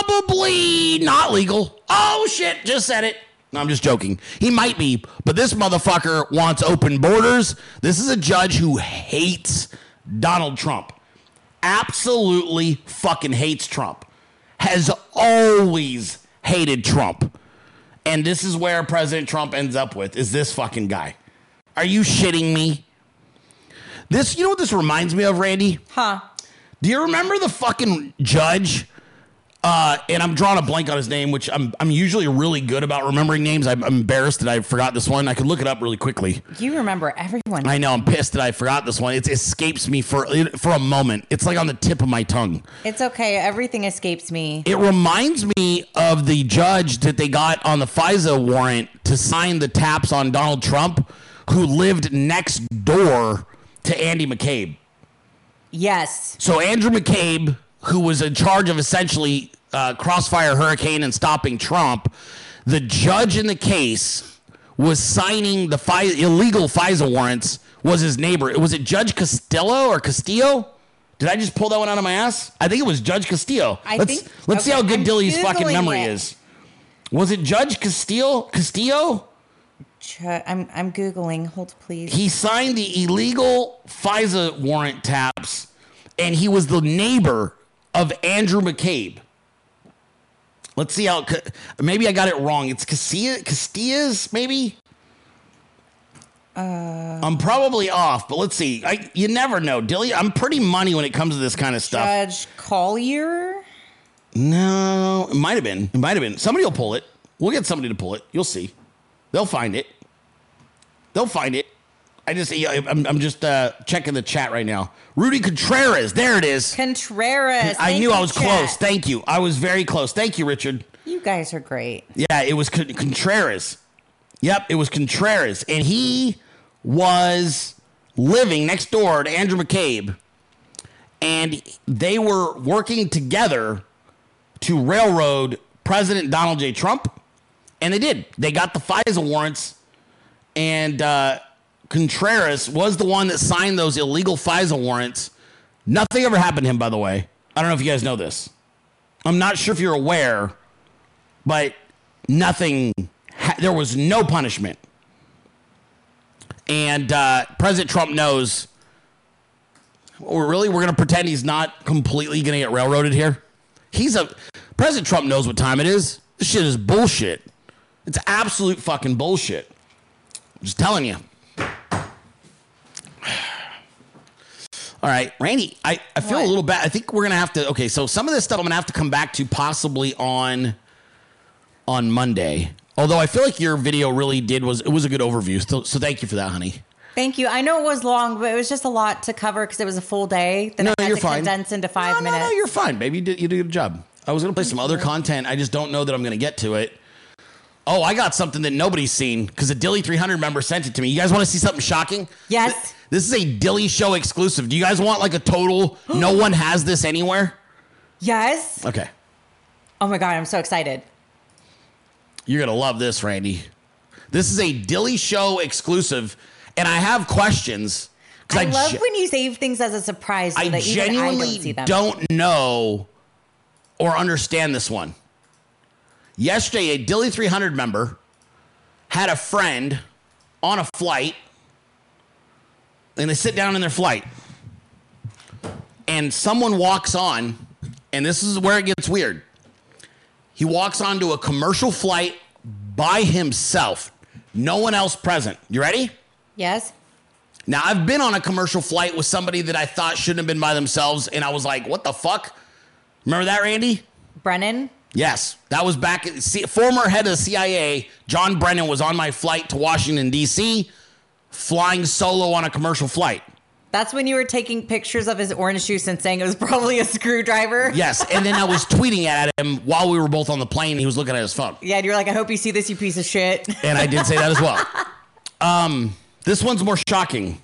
Probably not legal. Oh shit, just said it. No, I'm just joking. He might be, but this motherfucker wants open borders. This is a judge who hates Donald Trump. Absolutely fucking hates Trump. Has always hated Trump. And this is where President Trump ends up with is this fucking guy. Are you shitting me? This, you know what this reminds me of, Randy? Huh. Do you remember the fucking judge? Uh, and I'm drawing a blank on his name, which I'm I'm usually really good about remembering names. I'm, embarrassed that I forgot this one. I could look it up really quickly. You remember everyone. I know I'm pissed that I forgot this one. It escapes me for for a moment. It's like on the tip of my tongue. It's okay. Everything escapes me. It reminds me of the judge that they got on the FISA warrant to sign the taps on Donald Trump, who lived next door to Andy McCabe. Yes. So Andrew McCabe, who was in charge of essentially uh, Crossfire Hurricane and stopping Trump, the judge in the case was signing the FI- illegal FISA warrants. Was his neighbor? Was it Judge Castillo or Castillo? Did I just pull that one out of my ass? I think it was Judge Castillo. I let's think- let's see how good I'm Dilley's fucking memory it. is. Was it Judge Castillo? Castillo? Ch- I'm I'm googling. Hold please. He signed the illegal FISA warrant taps, and he was the neighbor of Andrew McCabe. Let's see how. Maybe I got it wrong. It's Castilla, Castillas, maybe. Uh, I'm probably off, but let's see. I, you never know, Dilley. I'm pretty money when it comes to this kind of stuff. Judge Collier. No, it might have been. It might have been. Somebody will pull it. We'll get somebody to pull it. You'll see. They'll find it. They'll find it. I just, I'm, I'm just uh, checking the chat right now. Rudy Contreras. There it is. Contreras. I Thank knew you, I was chat. close. Thank you. I was very close. Thank you, Richard. You guys are great. Yeah, it was Con- Contreras. Yep, it was Contreras. And he was living next door to Andrew McCabe. and they were working together to railroad President Donald J. Trump, and they did. They got the FISA warrants, and uh, Contreras was the one that signed those illegal FISA warrants. Nothing ever happened to him, by the way. I don't know if you guys know this. I'm not sure if you're aware, but nothing. There was no punishment, and uh, President Trump knows. Or really, we're gonna pretend he's not completely gonna get railroaded here. He's a President Trump knows what time it is. This shit is bullshit. It's absolute fucking bullshit. I'm just telling you. All right, Randy, I, I feel a little bad. I think we're gonna have to okay, so some of this stuff I'm gonna have to come back to possibly on on Monday. Although I feel like your video really did was it was a good overview. So, so thank you for that, honey. Thank you. I know it was long, but it was just a lot to cover because it was a full day that No, I had you're to fine. condense into five No, minutes. no, you're fine, baby. You did, you did a good job. I was gonna play some other content. I just don't know that I'm gonna get to it. Oh, I got something that nobody's seen because a Dilley 300 member sent it to me. You guys want to see something shocking? Yes. This is a Dilley Show exclusive. Do you guys want like a total? no one has this anywhere. Yes. Okay, Oh my god, I'm so excited. you're gonna love this, Randy. This is a Dilley Show exclusive, and I have questions. 'cause I, love ge- when you save things as a surprise so I even I genuinely don't see them. don't know or understand this one. Yesterday, a Dilley 300 member had a friend on a flight, and they sit down in their flight, and someone walks on, and this is where it gets weird. He walks onto a commercial flight by himself, no one else present. You ready? Yes. Now, I've been on a commercial flight with somebody that I thought shouldn't have been by themselves, and I was like, what the fuck? Remember that, Randy? Brennan. Yes, that was back. C- former head of the CIA, John Brennan, was on my flight to Washington, D.C., flying solo on a commercial flight. That's when you were taking pictures of his orange juice and saying it was probably a screwdriver. Yes, and then I was tweeting at him while we were both on the plane. He was looking at his phone. Yeah, and you're like, I hope you see this, you piece of shit. And I did say that as well. Um, this one's more shocking.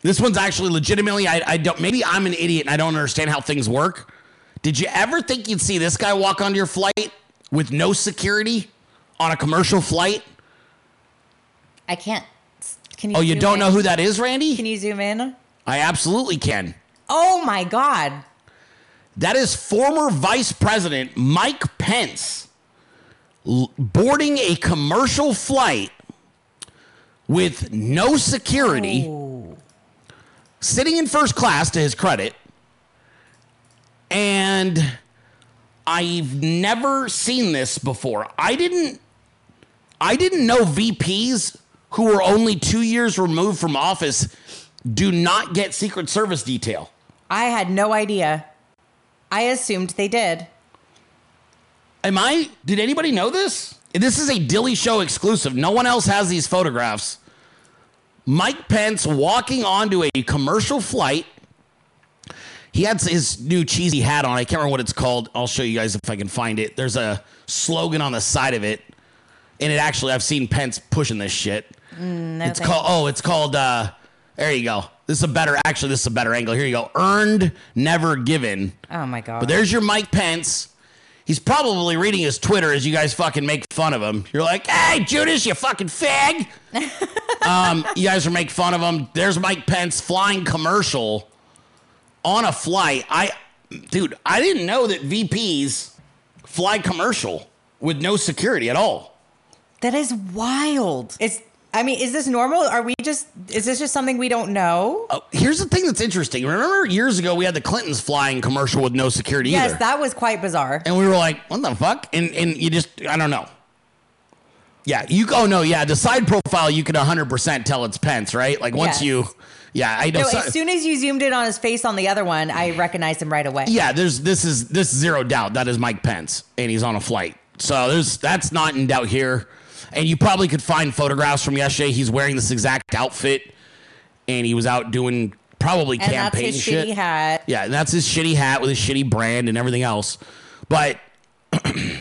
This one's actually legitimately, I, I don't, maybe I'm an idiot and I don't understand how things work. Did you ever think you'd see this guy walk onto your flight with no security on a commercial flight? I can't. Can you? Oh, you don't in? know who that is, Randy? Can you zoom in? I absolutely can. Oh my god. That is former Vice President Mike Pence boarding a commercial flight with no security, oh. sitting in first class to his credit. And I've never seen this before. I didn't I didn't know VPs who were only 2 years removed from office do not get secret service detail. I had no idea. I assumed they did. Am I? Did anybody know this? This is a Dilley Show exclusive. No one else has these photographs. Mike Pence walking onto a commercial flight. He had his new cheesy hat on. I can't remember what it's called. I'll show you guys if I can find it. There's a slogan on the side of it. And it actually, I've seen Pence pushing this shit. Mm, no it's called, oh, it's called, uh, there you go. This is a better, actually, this is a better angle. Here you go. Earned, never given. Oh my god. But there's your Mike Pence. He's probably reading his Twitter as you guys fucking make fun of him. You're like, hey, Judas, you fucking fag. um, you guys are making fun of him. There's Mike Pence flying commercial on a flight. I, dude, I didn't know that VPs fly commercial with no security at all. That is wild. It's. I mean, is this normal? Are we just? Is this just something we don't know? Oh, here's the thing that's interesting. Remember years ago we had the Clintons flying commercial with no security yes, either. that was quite bizarre. And we were like, what the fuck? And and you just I don't know. Yeah, you oh no, yeah, the side profile you could 100% tell it's Pence, right? Like once Yes. you Yeah, I know. No, so- as soon as you zoomed in on his face on the other one, I recognized him right away. yeah, there's this is this is zero doubt that is Mike Pence and he's on a flight. So there's that's not in doubt here. And you probably could find photographs from yesterday. He's wearing this exact outfit and he was out doing probably And that's campaign his shit. shitty hat. Yeah, and that's his shitty hat with his shitty brand and everything else. But I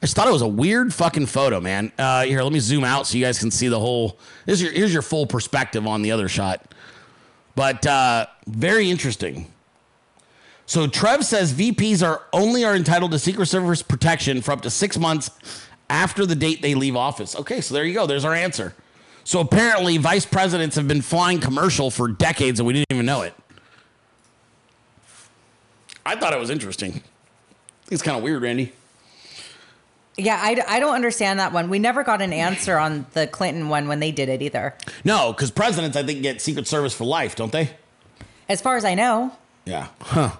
just thought it was a weird fucking photo, man. Uh, here, let me zoom out so you guys can see the whole. Here's your here's your full perspective on the other shot. But uh, very interesting. So Trev says VPs are only are entitled to Secret Service protection for up to six months after the date they leave office. Okay, so there you go. There's our answer. So apparently, vice presidents have been flying commercial for decades and we didn't even know it. I thought it was interesting. It's kind of weird, Randy. Yeah, I, I don't understand that one. We never got an answer on the Clinton one when they did it either. No, because presidents, I think, get Secret Service for life, don't they? As far as I know. Yeah. Huh.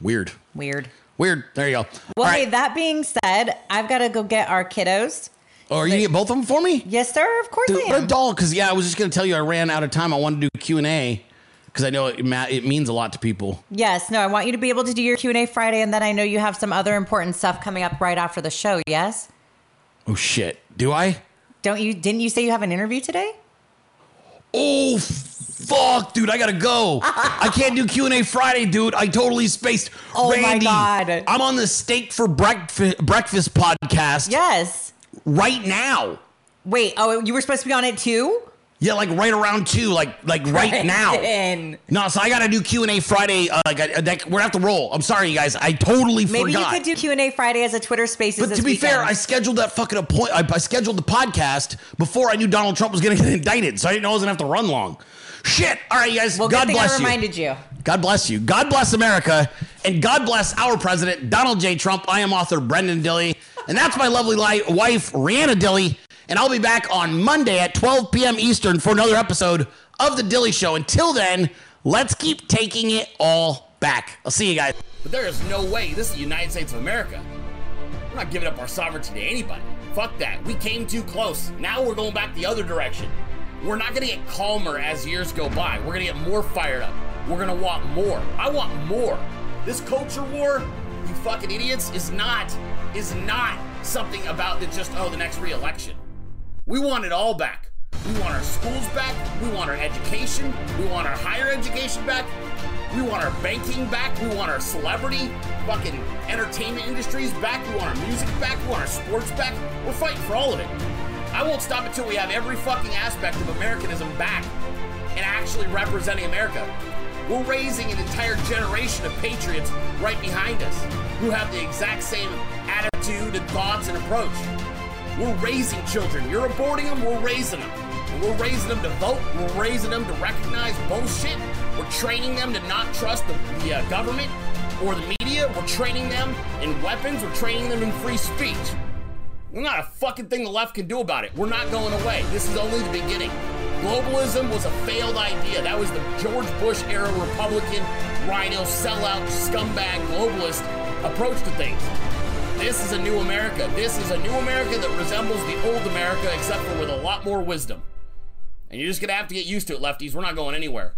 Weird. Weird. Weird. There you go. Well, All hey, right. that being said, I've got to go get our kiddos. Oh, are you get both of them for me? Yes, sir. Of course Dude, I a am. doll. Because yeah, I was just gonna tell you I ran out of time. I wanted to do Q and A because I know it, ma- it means a lot to people. Yes, no, I want you to be able to do your Q&A Friday and then I know you have some other important stuff coming up right after the show, yes? Oh shit. Do I? Don't you didn't you say you have an interview today? Oh fuck, dude! I gotta go. I can't do Q and A Friday, dude. I totally spaced. Oh my Randy, God. I'm on the Steak for Breakfast breakfast podcast. Yes. Right now. Wait, oh, you were supposed to be on it too? Yeah, like right around two, like like right now. No, so I gotta do Q and A Friday. Uh, like, I, like, we're gonna have to roll. I'm sorry, you guys. I totally Maybe forgot. Maybe you could do Q&A Friday as a Twitter Spaces But to be weekend. fair, I scheduled that fucking appointment. I, I scheduled the podcast before I knew Donald Trump was to get indicted, so I didn't know I was to have to run long. Shit! All right, you guys. well, God good thing bless I you. reminded you. God bless you. God bless America, and God bless our president, Donald J. Trump. I am author Brenden Dilley, and that's my lovely li- wife, Rihanna Dilley. And I'll be back on Monday at 12 p.m. Eastern for another episode of The Dilley Show. Until then, let's keep taking it all back. I'll see you guys. But there is no way. This is the United States of America. We're not giving up our sovereignty to anybody. Fuck that. We came too close. Now we're going back the other direction. We're not gonna get calmer as years go by. We're gonna get more fired up. We're gonna want more. I want more. This culture war, you fucking idiots, is not is not something about the just oh the next re-election. We want it all back. We want our schools back. We want our education. We want our higher education back. We want our banking back. We want our celebrity fucking entertainment industries back. We want our music back. We want our sports back. We're fighting for all of it. I won't stop until we have every fucking aspect of Americanism back and actually representing America. We're raising an entire generation of patriots right behind us who have the exact same attitude and thoughts and approach. We're raising children. You're aborting them, we're raising them. And we're raising them to vote. We're raising them to recognize bullshit. We're training them to not trust the, the uh, government or the media. We're training them in weapons. We're training them in free speech. Not a fucking thing the left can do about it. We're not going away. This is only the beginning. Globalism was a failed idea. That was the George Bush era Republican, RINO, sellout, scumbag, globalist approach to things. This is a new America. This is a new America that resembles the old America, except for with a lot more wisdom. And you're just gonna have to get used to it, lefties. We're not going anywhere.